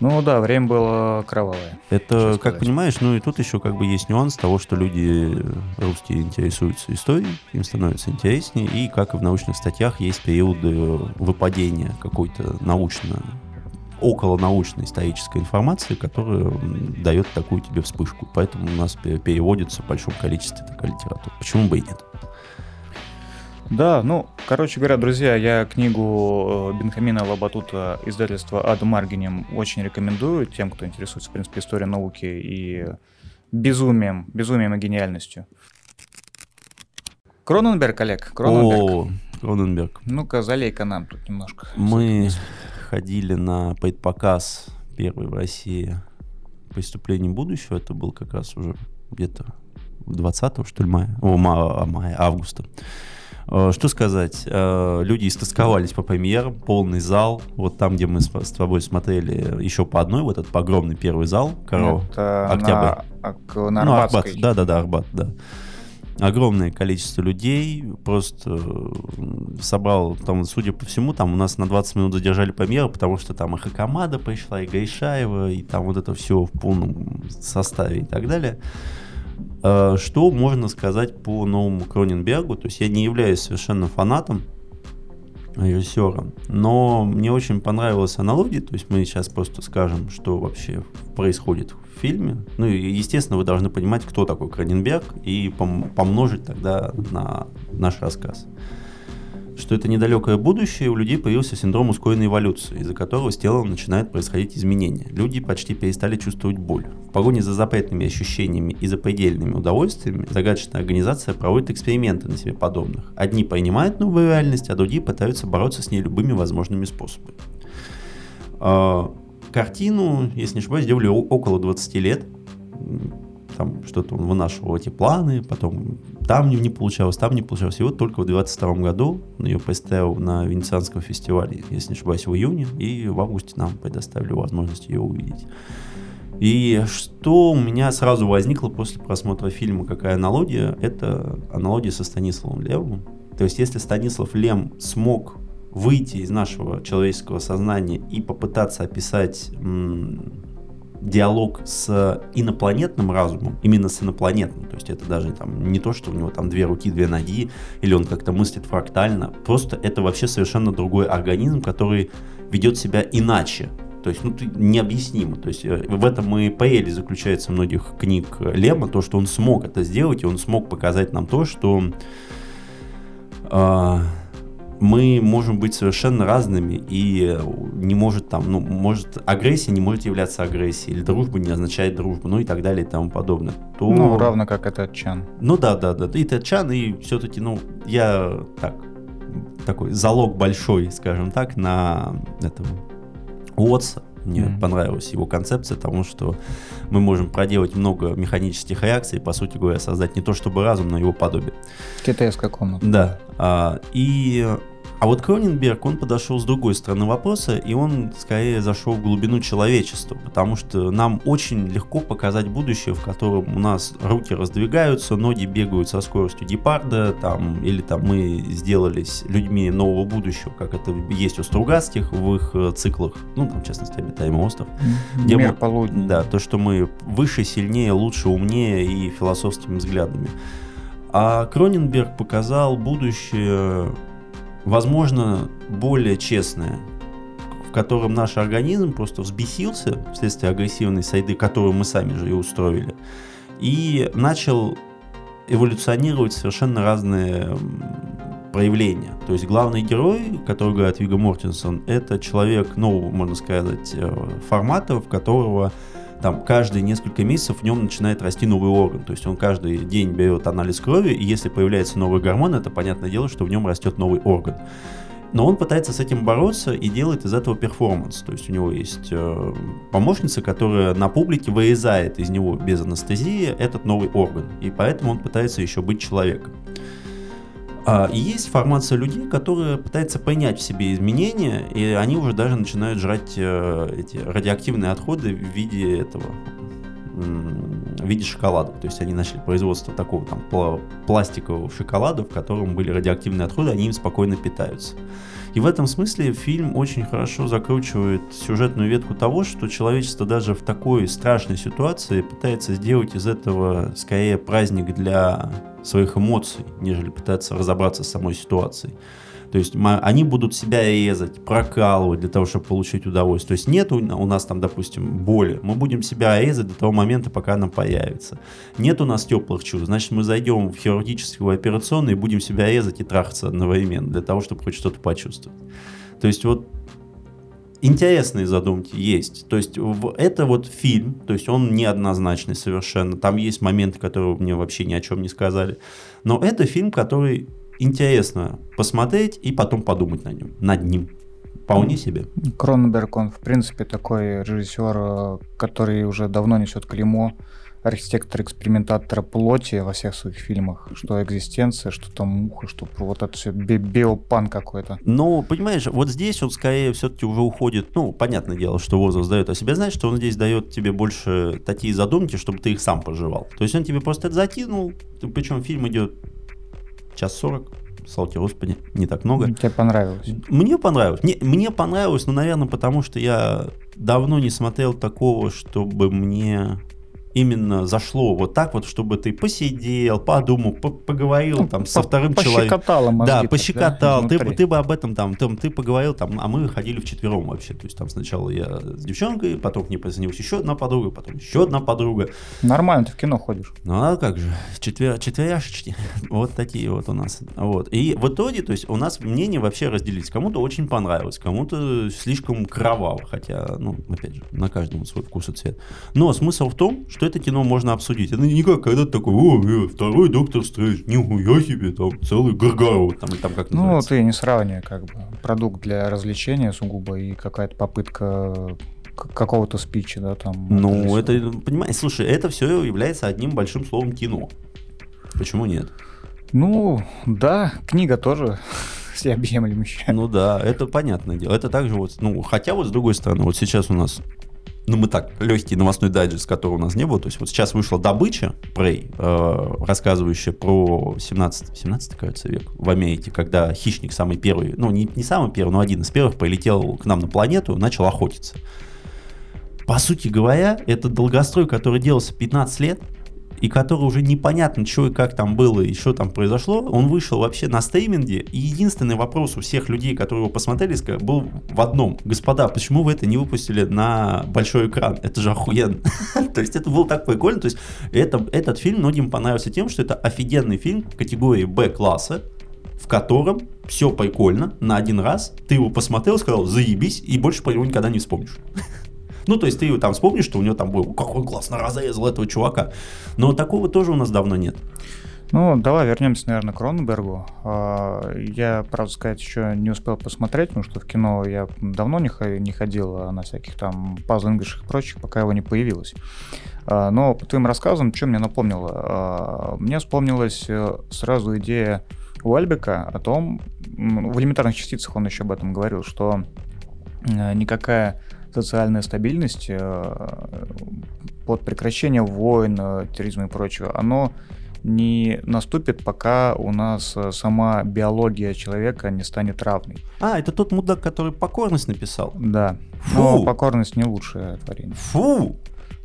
Ну да, время было кровавое. Это, как понимаешь, ну и тут еще как бы есть нюанс того, что люди русские интересуются историей, им становится интереснее, и как и в научных статьях есть периоды выпадения какой-то научно около научной исторической информации, которая дает такую тебе вспышку. Поэтому у нас переводится в большом количестве такая литература. Почему бы и нет? Да, ну, короче говоря, друзья, я книгу э, Бенхамина Лабатута издательства Ад Маргинем очень рекомендую тем, кто интересуется, в принципе, историей науки и безумием, безумием и гениальностью. Кроненберг, Олег, Кроненберг. О, Кроненберг. Ну-ка, залей-ка нам тут немножко. Мы ходили на показ первый в России «Преступление будущего». Это был как раз уже где-то 20 что ли, мая, о, мая, мая августа. Э, что сказать, э, люди истосковались по премьерам, полный зал, вот там, где мы с, тобой смотрели еще по одной, вот этот огромный первый зал, Каро, Это Октябрь. На, на ну, Арбат, да-да-да, Арбат, да. Огромное количество людей, просто э, собрал, там, судя по всему, там у нас на 20 минут задержали премьеру, потому что там и Хакамада пришла, и Гайшаева, и там вот это все в полном составе и так далее. Э, что можно сказать по новому Кроненбергу? То есть я не являюсь совершенно фанатом режиссера, но мне очень понравилась аналогия, то есть мы сейчас просто скажем, что вообще происходит в фильме. Ну и, естественно, вы должны понимать, кто такой Кроненберг, и помножить тогда на наш рассказ что это недалекое будущее, у людей появился синдром ускоренной эволюции, из-за которого с телом начинают происходить изменения. Люди почти перестали чувствовать боль. В погоне за запретными ощущениями и за предельными удовольствиями загадочная организация проводит эксперименты на себе подобных. Одни принимают новую реальность, а другие пытаются бороться с ней любыми возможными способами. А, картину, если не ошибаюсь, сделали около 20 лет там что-то он вынашивал эти планы, потом там не, не получалось, там не получалось. И вот только в 22 году он ее представил на Венецианском фестивале, если не ошибаюсь, в июне, и в августе нам предоставили возможность ее увидеть. И что у меня сразу возникло после просмотра фильма, какая аналогия, это аналогия со Станиславом Левым. То есть если Станислав Лем смог выйти из нашего человеческого сознания и попытаться описать диалог с инопланетным разумом, именно с инопланетным, то есть это даже там не то, что у него там две руки, две ноги, или он как-то мыслит фрактально, просто это вообще совершенно другой организм, который ведет себя иначе, то есть, ну, необъяснимо. То есть, э, в этом и поэли заключается многих книг Лема, то, что он смог это сделать, и он смог показать нам то, что а, мы можем быть совершенно разными, и не может там, ну, может, агрессия не может являться агрессией, или дружба не означает дружбу, ну и так далее и тому подобное. То... Ну, равно как этот Чан. Ну да, да, да, и этот Чан, и все-таки, ну, я так, такой залог большой, скажем так, на этого Уотса, мне mm-hmm. понравилась его концепция, потому что мы можем проделать много механических реакций, по сути говоря, создать не то чтобы разум, но его подобие. Китайская комната. Да. А, и а вот Кроненберг, он подошел с другой стороны вопроса, и он скорее зашел в глубину человечества, потому что нам очень легко показать будущее, в котором у нас руки раздвигаются, ноги бегают со скоростью гепарда, там, или там мы сделались людьми нового будущего, как это есть у Стругацких в их э, циклах, ну, там, в частности, «Обитаемый остров». Где Мир мы, полудня. Да, то, что мы выше, сильнее, лучше, умнее и философскими взглядами. А Кроненберг показал будущее возможно, более честное, в котором наш организм просто взбесился вследствие агрессивной сайды, которую мы сами же и устроили, и начал эволюционировать совершенно разные проявления. То есть главный герой, который играет Вига Мортенсон, это человек нового, можно сказать, э, формата, в которого там каждые несколько месяцев в нем начинает расти новый орган. То есть он каждый день берет анализ крови, и если появляется новый гормон, это понятное дело, что в нем растет новый орган. Но он пытается с этим бороться и делает из этого перформанс. То есть у него есть э, помощница, которая на публике вырезает из него без анестезии этот новый орган. И поэтому он пытается еще быть человеком. А, есть формация людей, которые пытаются понять в себе изменения, и они уже даже начинают жрать э, эти радиоактивные отходы в виде этого в виде шоколада. То есть они начали производство такого там пластикового шоколада, в котором были радиоактивные отходы, они им спокойно питаются. И в этом смысле фильм очень хорошо закручивает сюжетную ветку того, что человечество даже в такой страшной ситуации пытается сделать из этого скорее праздник для своих эмоций, нежели пытаться разобраться с самой ситуацией. То есть они будут себя резать, прокалывать для того, чтобы получить удовольствие. То есть нет у, нас там, допустим, боли. Мы будем себя резать до того момента, пока она появится. Нет у нас теплых чувств. Значит, мы зайдем в хирургическую операционную и будем себя резать и трахаться одновременно для того, чтобы хоть что-то почувствовать. То есть вот интересные задумки есть. То есть это вот фильм, то есть он неоднозначный совершенно. Там есть моменты, которые мне вообще ни о чем не сказали. Но это фильм, который интересно посмотреть и потом подумать на нем, над ним. Вполне себе. Кроненберг, он в принципе такой режиссер, э, который уже давно несет клеймо архитектор-экспериментатора плоти во всех своих фильмах, что экзистенция, что там муха, что вот это все би биопан какой-то. Ну, понимаешь, вот здесь он скорее все-таки уже уходит, ну, понятное дело, что возраст дает о себе знать, что он здесь дает тебе больше такие задумки, чтобы ты их сам проживал. То есть он тебе просто это закинул, причем фильм идет час сорок, слава Господи, не так много. Тебе понравилось? Мне понравилось. Не, мне понравилось, но, наверное, потому что я давно не смотрел такого, чтобы мне именно зашло вот так вот, чтобы ты посидел, подумал, по поговорил ну, там со вторым человеком. Да, пощекотал. Да, ты, ты бы об этом там, там, ты поговорил там, а мы ходили вчетвером вообще. То есть там сначала я с девчонкой, потом к ней присоединилась еще одна подруга, потом еще одна подруга. Нормально, ты в кино ходишь. Ну а как же, четвер, четверяшечки. вот такие вот у нас. Вот. И в итоге, то есть у нас мнения вообще разделились. Кому-то очень понравилось, кому-то слишком кроваво, хотя, ну, опять же, на каждом свой вкус и цвет. Но смысл в том, что это кино можно обсудить. Это не как когда ты такой, о, э, второй Доктор Стрэндж, нихуя себе, там целый Гаргаров, там, там как Ну, ты не сравнивай, как бы, продукт для развлечения сугубо и какая-то попытка какого-то спича, да, там. Ну, это, понимаешь, слушай, это все является одним большим словом кино. Почему нет? Ну, да, книга тоже всеобъемлющая. Ну да, это понятное дело. Это также вот, ну, хотя вот с другой стороны, вот сейчас у нас ну, мы так, легкий новостной дайджест, которого у нас не было. То есть вот сейчас вышла «Добыча», Prey, э, рассказывающая про 17, 17 кажется, век в Америке, когда хищник самый первый, ну, не, не самый первый, но один из первых полетел к нам на планету, начал охотиться. По сути говоря, это долгострой, который делался 15 лет, и который уже непонятно, что и как там было, и что там произошло, он вышел вообще на стриминге, и единственный вопрос у всех людей, которые его посмотрели, был в одном. Господа, почему вы это не выпустили на большой экран? Это же охуенно. То есть это было так прикольно. То есть это, этот фильм многим понравился тем, что это офигенный фильм категории Б-класса, в котором все прикольно на один раз, ты его посмотрел, сказал, заебись, и больше про него никогда не вспомнишь. Ну, то есть ты там вспомнишь, что у него там был, как он классно разрезал этого чувака. Но такого тоже у нас давно нет. Ну, давай вернемся, наверное, к Кроненбергу. А, я, правда сказать, еще не успел посмотреть, потому что в кино я давно не ходил а на всяких там пазл English и прочих, пока его не появилось. А, но по твоим рассказам, что мне напомнило? Мне вспомнилась э, сразу идея у Альбека о том, в элементарных частицах он еще об этом говорил, что э, никакая социальная стабильность э, под прекращение войн, терроризма и прочего, оно не наступит, пока у нас э, сама биология человека не станет равной. А, это тот мудак, который покорность написал? Да. Фу! Но покорность не лучшее творение. Фу!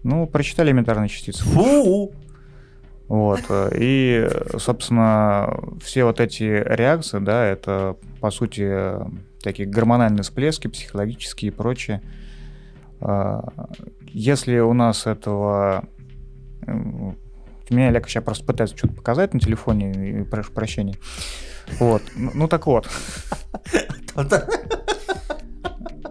Ну, прочитали элементарные частицы. Фу! Вот. Э, и, собственно, все вот эти реакции, да, это, по сути, такие гормональные всплески, психологические и прочее. А, если у нас этого меня Олег сейчас просто пытается что-то показать на телефоне, и прошу прощения. Вот. Ну, ну так вот.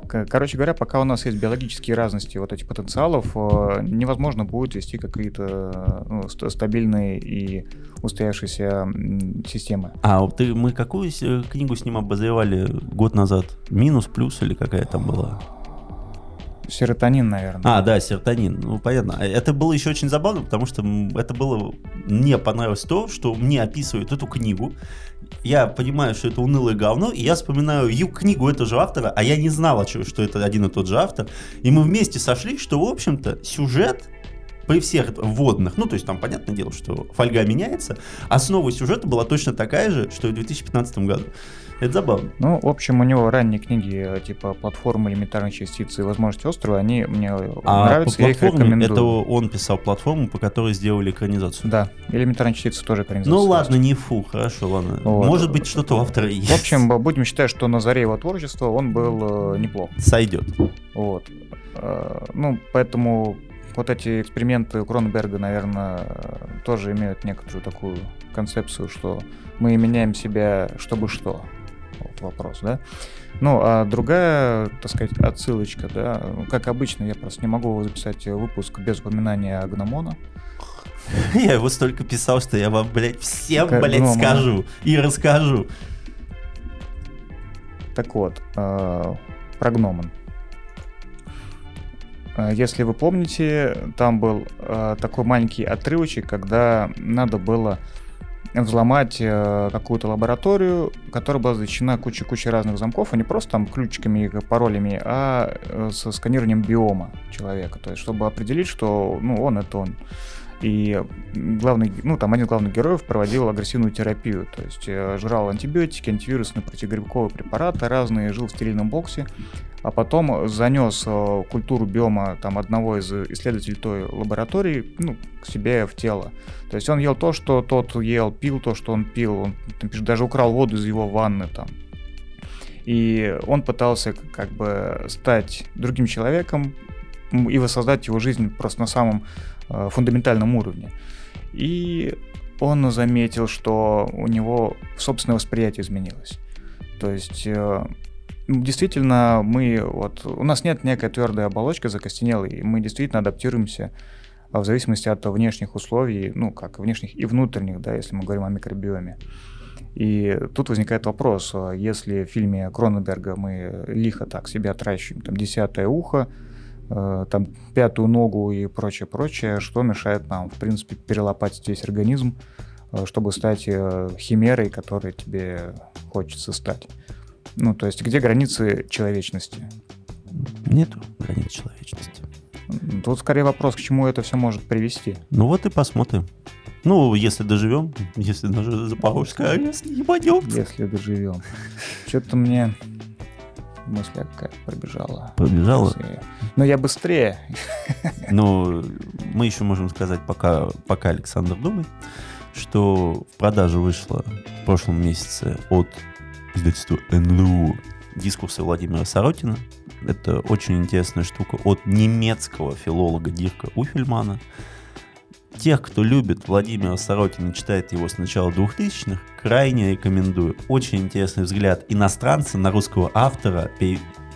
Короче говоря, пока у нас есть биологические разности вот этих потенциалов, э, невозможно будет вести какие-то ну, стабильные и устоявшиеся системы. А ты, мы какую э, книгу с ним обозревали год назад? Минус, плюс или какая там была? Серотонин, наверное. А, да, серотонин. Ну, понятно. А это было еще очень забавно, потому что это было... Мне понравилось то, что мне описывают эту книгу. Я понимаю, что это унылое говно, и я вспоминаю ю книгу этого же автора, а я не знал, что это один и тот же автор. И мы вместе сошли, что, в общем-то, сюжет при всех вводных, ну, то есть там понятное дело, что фольга меняется, основа сюжета была точно такая же, что и в 2015 году. Это забавно. Ну, в общем, у него ранние книги, типа «Платформа элементарной частицы» и «Возможности острова», они мне а нравятся, я их рекомендую. это он писал платформу, по которой сделали экранизацию? Да, элементарные частицы тоже экранизация. Ну ладно, не фу, хорошо, ладно. Вот. Может быть, что-то у автора есть. В общем, будем считать, что на заре его творчества он был э, неплох. Сойдет. Вот. Э, ну, поэтому вот эти эксперименты Кронберга, наверное, тоже имеют некоторую такую концепцию, что мы меняем себя, чтобы что вот вопрос, да. Ну, а другая, так сказать, отсылочка, да, как обычно, я просто не могу записать выпуск без упоминания Гномона. Я его столько писал, что я вам, блядь, всем, как блядь, гнома. скажу и расскажу. Так вот, э, про Гномон. Э, если вы помните, там был э, такой маленький отрывочек, когда надо было взломать э, какую-то лабораторию, которая была защищена кучей-кучей разных замков, а не просто там ключиками и паролями, а э, со сканированием биома человека, то есть чтобы определить, что ну, он это он. И главный, ну, там один из главных героев проводил агрессивную терапию, то есть э, жрал антибиотики, антивирусные противогрибковые препараты разные, жил в стерильном боксе, а потом занес э, культуру биома там одного из исследователей той лаборатории ну, к себе в тело. То есть он ел то, что тот ел, пил то, что он пил, он там, даже украл воду из его ванны там. И он пытался как бы стать другим человеком и воссоздать его жизнь просто на самом фундаментальном уровне. И он заметил, что у него собственное восприятие изменилось. То есть э, действительно мы вот у нас нет некой твердой оболочки закостенелой, и мы действительно адаптируемся в зависимости от внешних условий, ну как внешних и внутренних, да, если мы говорим о микробиоме. И тут возникает вопрос, если в фильме Кроненберга мы лихо так себя отращиваем, там десятое ухо, Э, там пятую ногу и прочее, прочее, что мешает нам, в принципе, перелопатить весь организм, э, чтобы стать э, химерой, которой тебе хочется стать. Ну, то есть, где границы человечности? Нету границ человечности. Тут скорее вопрос, к чему это все может привести. Ну вот и посмотрим. Ну, если доживем, если даже Запорожская не ебанется. Если доживем. Что-то мне мысль какая-то пробежала. Пробежала? Но я быстрее. Ну, мы еще можем сказать, пока, пока Александр думает, что в продажу вышла в прошлом месяце от издательства НЛУ дискурсы Владимира Сорокина. Это очень интересная штука от немецкого филолога Дирка Уфельмана. Тех, кто любит Владимира Сорокина, читает его с начала 2000-х, крайне рекомендую. Очень интересный взгляд иностранца на русского автора.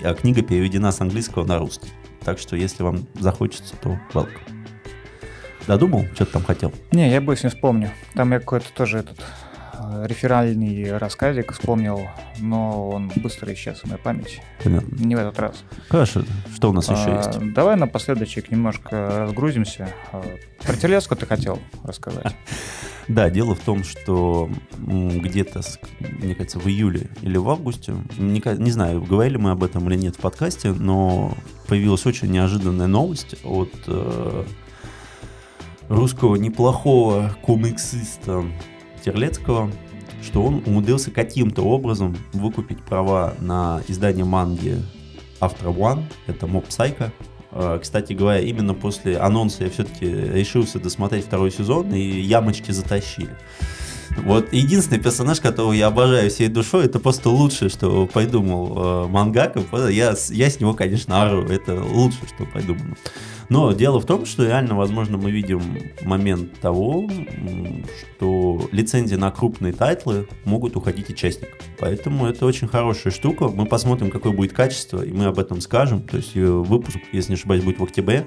А книга переведена с английского на русский. Так что, если вам захочется, то welcome. Додумал? Что ты там хотел? Не, я больше не вспомню. Там я какой-то тоже этот реферальный рассказик вспомнил, но он быстро исчез в моей памяти. Понятно. Не в этот раз. Хорошо. Что у нас еще А, есть? Давай напоследочек немножко разгрузимся. А, Про телеску ты хотел рассказать. Да, дело в том, что где-то, мне кажется, в июле или в августе, не, не знаю, говорили мы об этом или нет в подкасте, но появилась очень неожиданная новость от э, русского неплохого комиксиста Терлецкого, что он умудрился каким-то образом выкупить права на издание манги автора One, это Mob Psycho. Э, Кстати говоря, именно после анонса я все-таки решился досмотреть второй сезон, и ямочки затащили. Вот единственный персонаж, которого я обожаю всей душой, это просто лучшее, что придумал э, Мангака. Я, я с него, конечно, ору. Это лучшее, что придумано. Но дело в том, что реально, возможно, мы видим момент того, что лицензии на крупные тайтлы могут уходить участникам. Поэтому это очень хорошая штука. Мы посмотрим, какое будет качество, и мы об этом скажем. То есть э, выпуск, если не ошибаюсь, будет в октябре.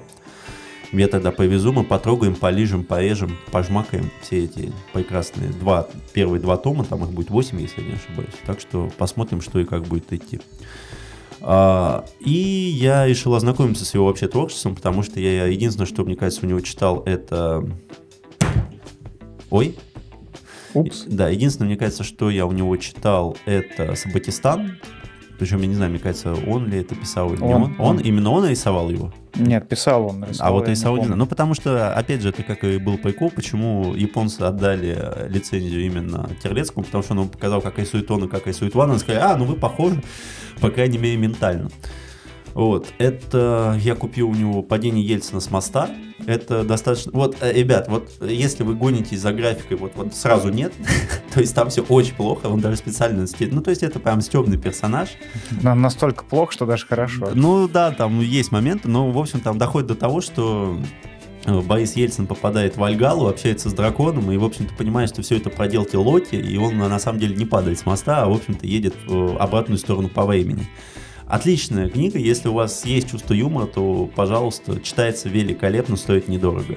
Я тогда повезу, мы потрогаем, полижем, порежем, пожмакаем все эти прекрасные два, первые два тома, там их будет 8, если я не ошибаюсь. Так что посмотрим, что и как будет идти. А, и я решил ознакомиться с его вообще творчеством, потому что я единственное, что, мне кажется, у него читал, это... Ой, Упс. да, единственное, мне кажется, что я у него читал, это Сабатистан. Причем, я не знаю, мне кажется, он ли это писал или не Он, он. Он, он. именно он рисовал его. Нет, писал он. А рисовал, вот я не рисовал знаю. Ну, потому что, опять же, это как и был прикол, почему японцы отдали э, лицензию именно Терлецкому, потому что он показал, как рисует он и как рисует Ван, и сказали, а, ну вы похожи, по крайней мере, ментально. Вот, это я купил у него «Падение Ельцина с моста». Это достаточно... Вот, э, ребят, вот э, если вы гонитесь за графикой, вот, вот сразу нет, то есть там все очень плохо, он даже специально... Ну, то есть это прям стебный персонаж. На- Настолько плохо, что даже хорошо. Ну да, там есть моменты, но, в общем, там доходит до того, что э, Борис Ельцин попадает в Альгалу, общается с драконом, и, в общем-то, понимает, что все это проделки Локи, и он на самом деле не падает с моста, а, в общем-то, едет в обратную сторону по времени. Отличная книга, если у вас есть чувство юмора, то, пожалуйста, читается великолепно, стоит недорого.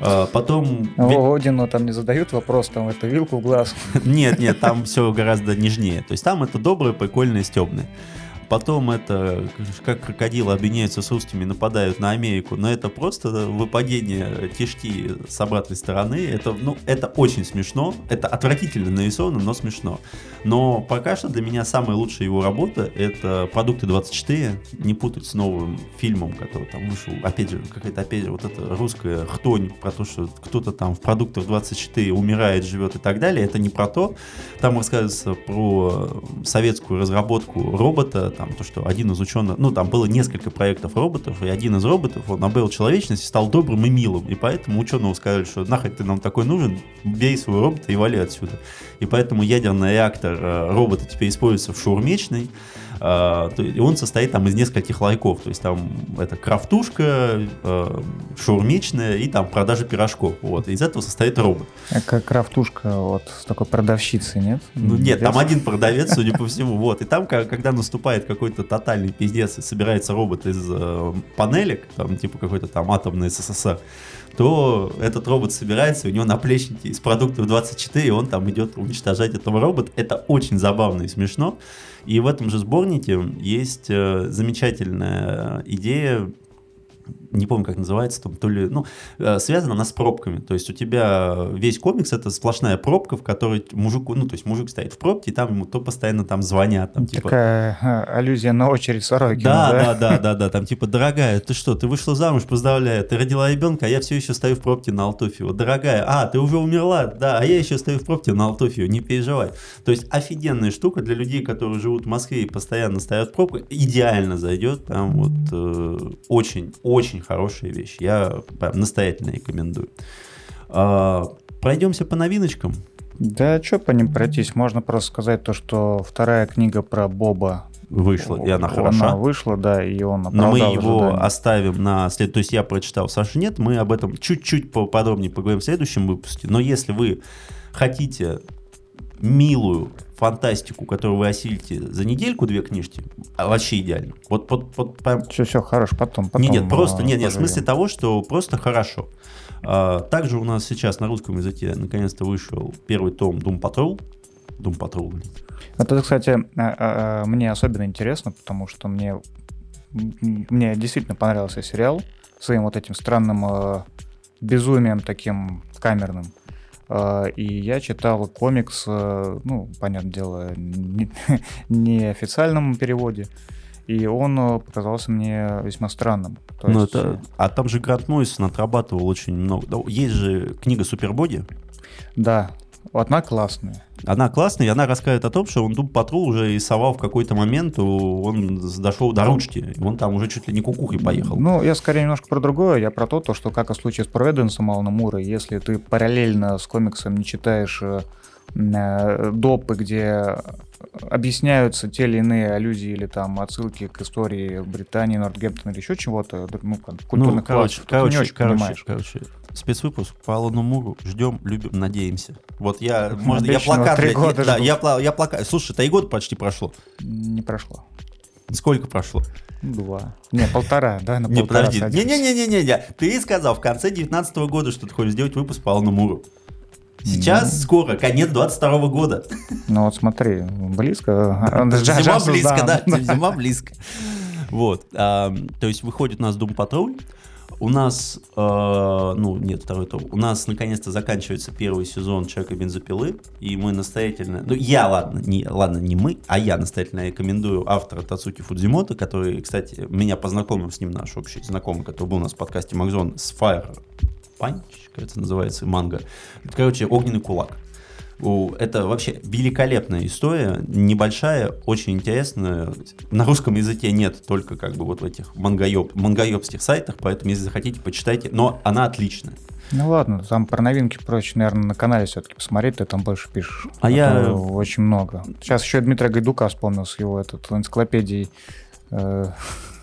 А, Потом... О, Одину там не задают вопрос, там это вилку в глаз. Нет, нет, там все гораздо нежнее. То есть там это доброе, прикольное, стебное. Потом это как крокодилы объединяются с русскими, нападают на Америку, но это просто выпадение кишки с обратной стороны. Это, ну, это очень смешно, это отвратительно нарисовано, но смешно. Но пока что для меня самая лучшая его работа это «Продукты 24», не путать с новым фильмом, который там вышел. Опять же, какая-то опять же вот эта русская хтонь про то, что кто-то там в «Продуктах 24» умирает, живет и так далее. Это не про то. Там рассказывается про советскую разработку робота, там то, что один из ученых, ну там было несколько проектов роботов, и один из роботов, он обрел человечность и стал добрым и милым, и поэтому ученого сказали, что нахрен ты нам такой нужен, бей своего робота и вали отсюда. И поэтому ядерный реактор э, робота теперь используется в шаурмечной, а, есть он состоит там из нескольких лайков, то есть там это крафтушка, э, шаурмечная и там продажа пирожков, вот, из этого состоит робот. Как крафтушка вот с такой продавщицей, нет? Ну нет, там один продавец, судя по всему, вот. И там, когда наступает какой-то тотальный пиздец и собирается робот из э, панелек, там типа какой-то там атомный СССР, то этот робот собирается, у него наплечники из продуктов 24, и он там идет уничтожать этого робота. Это очень забавно и смешно. И в этом же сборнике есть э, замечательная идея не помню, как называется, там, то ли, ну, э, связана она с пробками. То есть у тебя весь комикс это сплошная пробка, в которой мужику, ну, то есть мужик стоит в пробке, и там ему то постоянно там звонят, там, типа, Такая а, аллюзия на очередь Сорокина, да, да? да, да, да, да, там типа, дорогая, ты что, ты вышла замуж, поздравляю, ты родила ребенка, а я все еще стою в пробке на Алтофио. Дорогая, а, ты уже умерла, да, а я еще стою в пробке на Алтофио, не переживай. То есть офигенная штука для людей, которые живут в Москве и постоянно стоят в пробках, идеально зайдет, прям вот э, очень, очень хорошая вещь. Я прям настоятельно рекомендую. А, пройдемся по новиночкам. Да, что по ним пройтись? Можно просто сказать то, что вторая книга про Боба вышла, и она хороша. Она вышла, да, и он Но мы его ожидания. оставим на след... То есть я прочитал, Саша нет, мы об этом чуть-чуть подробнее поговорим в следующем выпуске. Но если вы хотите милую фантастику, которую вы осилите за недельку две книжки, а вообще идеально. Вот, вот, вот прям Все, все, хорош, потом, потом. нет, нет, просто, нет, нет, в поживем. смысле того, что просто хорошо. А, также у нас сейчас на русском языке наконец-то вышел первый том Doom Patrol. Doom Patrol. Это, кстати, а, а, мне особенно интересно, потому что мне, мне действительно понравился сериал своим вот этим странным э, безумием таким камерным. Э, И я читал комикс, э, ну, понятное дело, не, не официальном переводе, и он э, показался мне весьма странным. То Ну, есть, это, а там же Грант Мойсон отрабатывал очень много. Есть же книга Супербоди. Да, одна классная. Она классная, и она рассказывает о том, что он Doom Patrol уже рисовал в какой-то момент, он дошел до ручки, и он там уже чуть ли не кукухой поехал. Ну, я скорее немножко про другое. Я про то, то что как и в случае с Провиденсом Алана Мура, если ты параллельно с комиксом не читаешь э, э, допы, где объясняются те или иные аллюзии или там отсылки к истории Британии, Нортгемптона или еще чего-то, ну, культурных ну, короче, классов, то ты не короче, очень короче, понимаешь. короче, спецвыпуск по Алану Муру ждем, любим, надеемся. Вот я, может, я плакат, три года не- да, я, я плакат. Слушай, три года почти прошло. Не прошло. Сколько прошло? Два. Не, полтора, да, на Не, подожди. Не-не-не-не-не. Ты сказал в конце 19 года, что ты хочешь сделать выпуск по Алану Муру. Сейчас скоро, конец 22 года. Ну вот смотри, близко. Зима близко, да, зима близко. Вот, то есть выходит у нас Doom Patrol, у нас, э, ну, нет, второй том. У нас наконец-то заканчивается первый сезон Человека бензопилы, и мы настоятельно, ну, я, ладно, не, ладно, не мы, а я настоятельно рекомендую автора Тацуки Фудзимото, который, кстати, меня познакомил с ним наш общий знакомый, который был у нас в подкасте Макзон, с Fire Punch, кажется, называется, манга. Короче, огненный кулак. Это вообще великолепная история, небольшая, очень интересная. На русском языке нет, только как бы вот в этих мангаёб, мангаёбских сайтах, поэтому если захотите, почитайте. Но она отличная. Ну ладно, там про новинки проще, наверное, на канале все-таки посмотреть, ты там больше пишешь. А я- то очень много. Сейчас еще Дмитрия Гайдука вспомнил с его этот, энциклопедией э,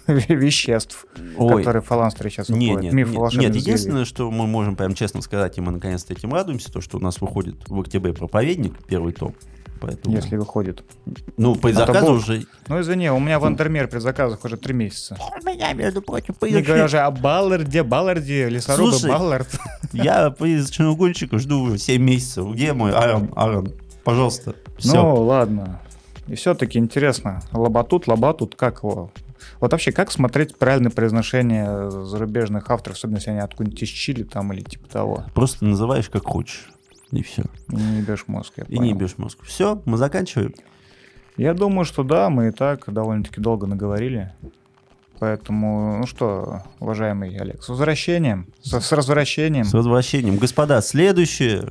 веществ, Ой, которые фаланстре сейчас не, уходят. нет, Миф нет, нет, единственное, что мы можем прям честно сказать, и мы наконец-то этим радуемся, то, что у нас выходит в октябре проповедник, первый том. Поэтому, Если выходит. ну, по А заказу уже... Ну извини, у меня в Андермер при заказах уже три месяца. У меня, между прочим, Не говоря же о Балларде, Балларде, лесорубы Слушай, Баллард. Я из Черногонщика жду уже 7 месяцев. Где мой Аарон? Аарон, пожалуйста. Все. Ну ладно. И все-таки интересно, лабатут, лабатут, как его? Вот вообще, как смотреть правильное произношение зарубежных авторов, особенно если они откуда-нибудь из Чили там или типа того? Просто называешь как хочешь. И все. И не ебешь мозг, я И не понял. бьешь мозг. Все, мы заканчиваем. Я думаю, что да, мы и так довольно-таки долго наговорили. Поэтому, ну что, уважаемый Олег, с возвращением, с, с возвращением С возвращением. Господа, следующий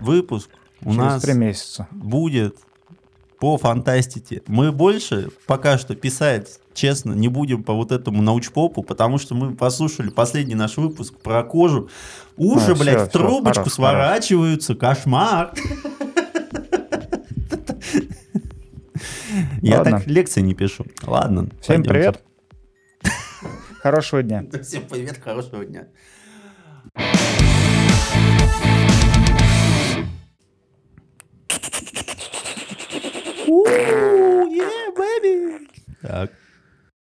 выпуск у через нас три месяца. будет по фантастике. Мы больше пока что писать, честно, не будем по вот этому научпопу, потому что мы послушали последний наш выпуск про кожу. Уши, А, блядь, всё, в трубочку всё, хорош, сворачиваются. Кошмар. Я Ладно. так лекции не пишу. Ладно. Всем пойдемте. привет. Хорошего дня. Всем привет, хорошего дня. У,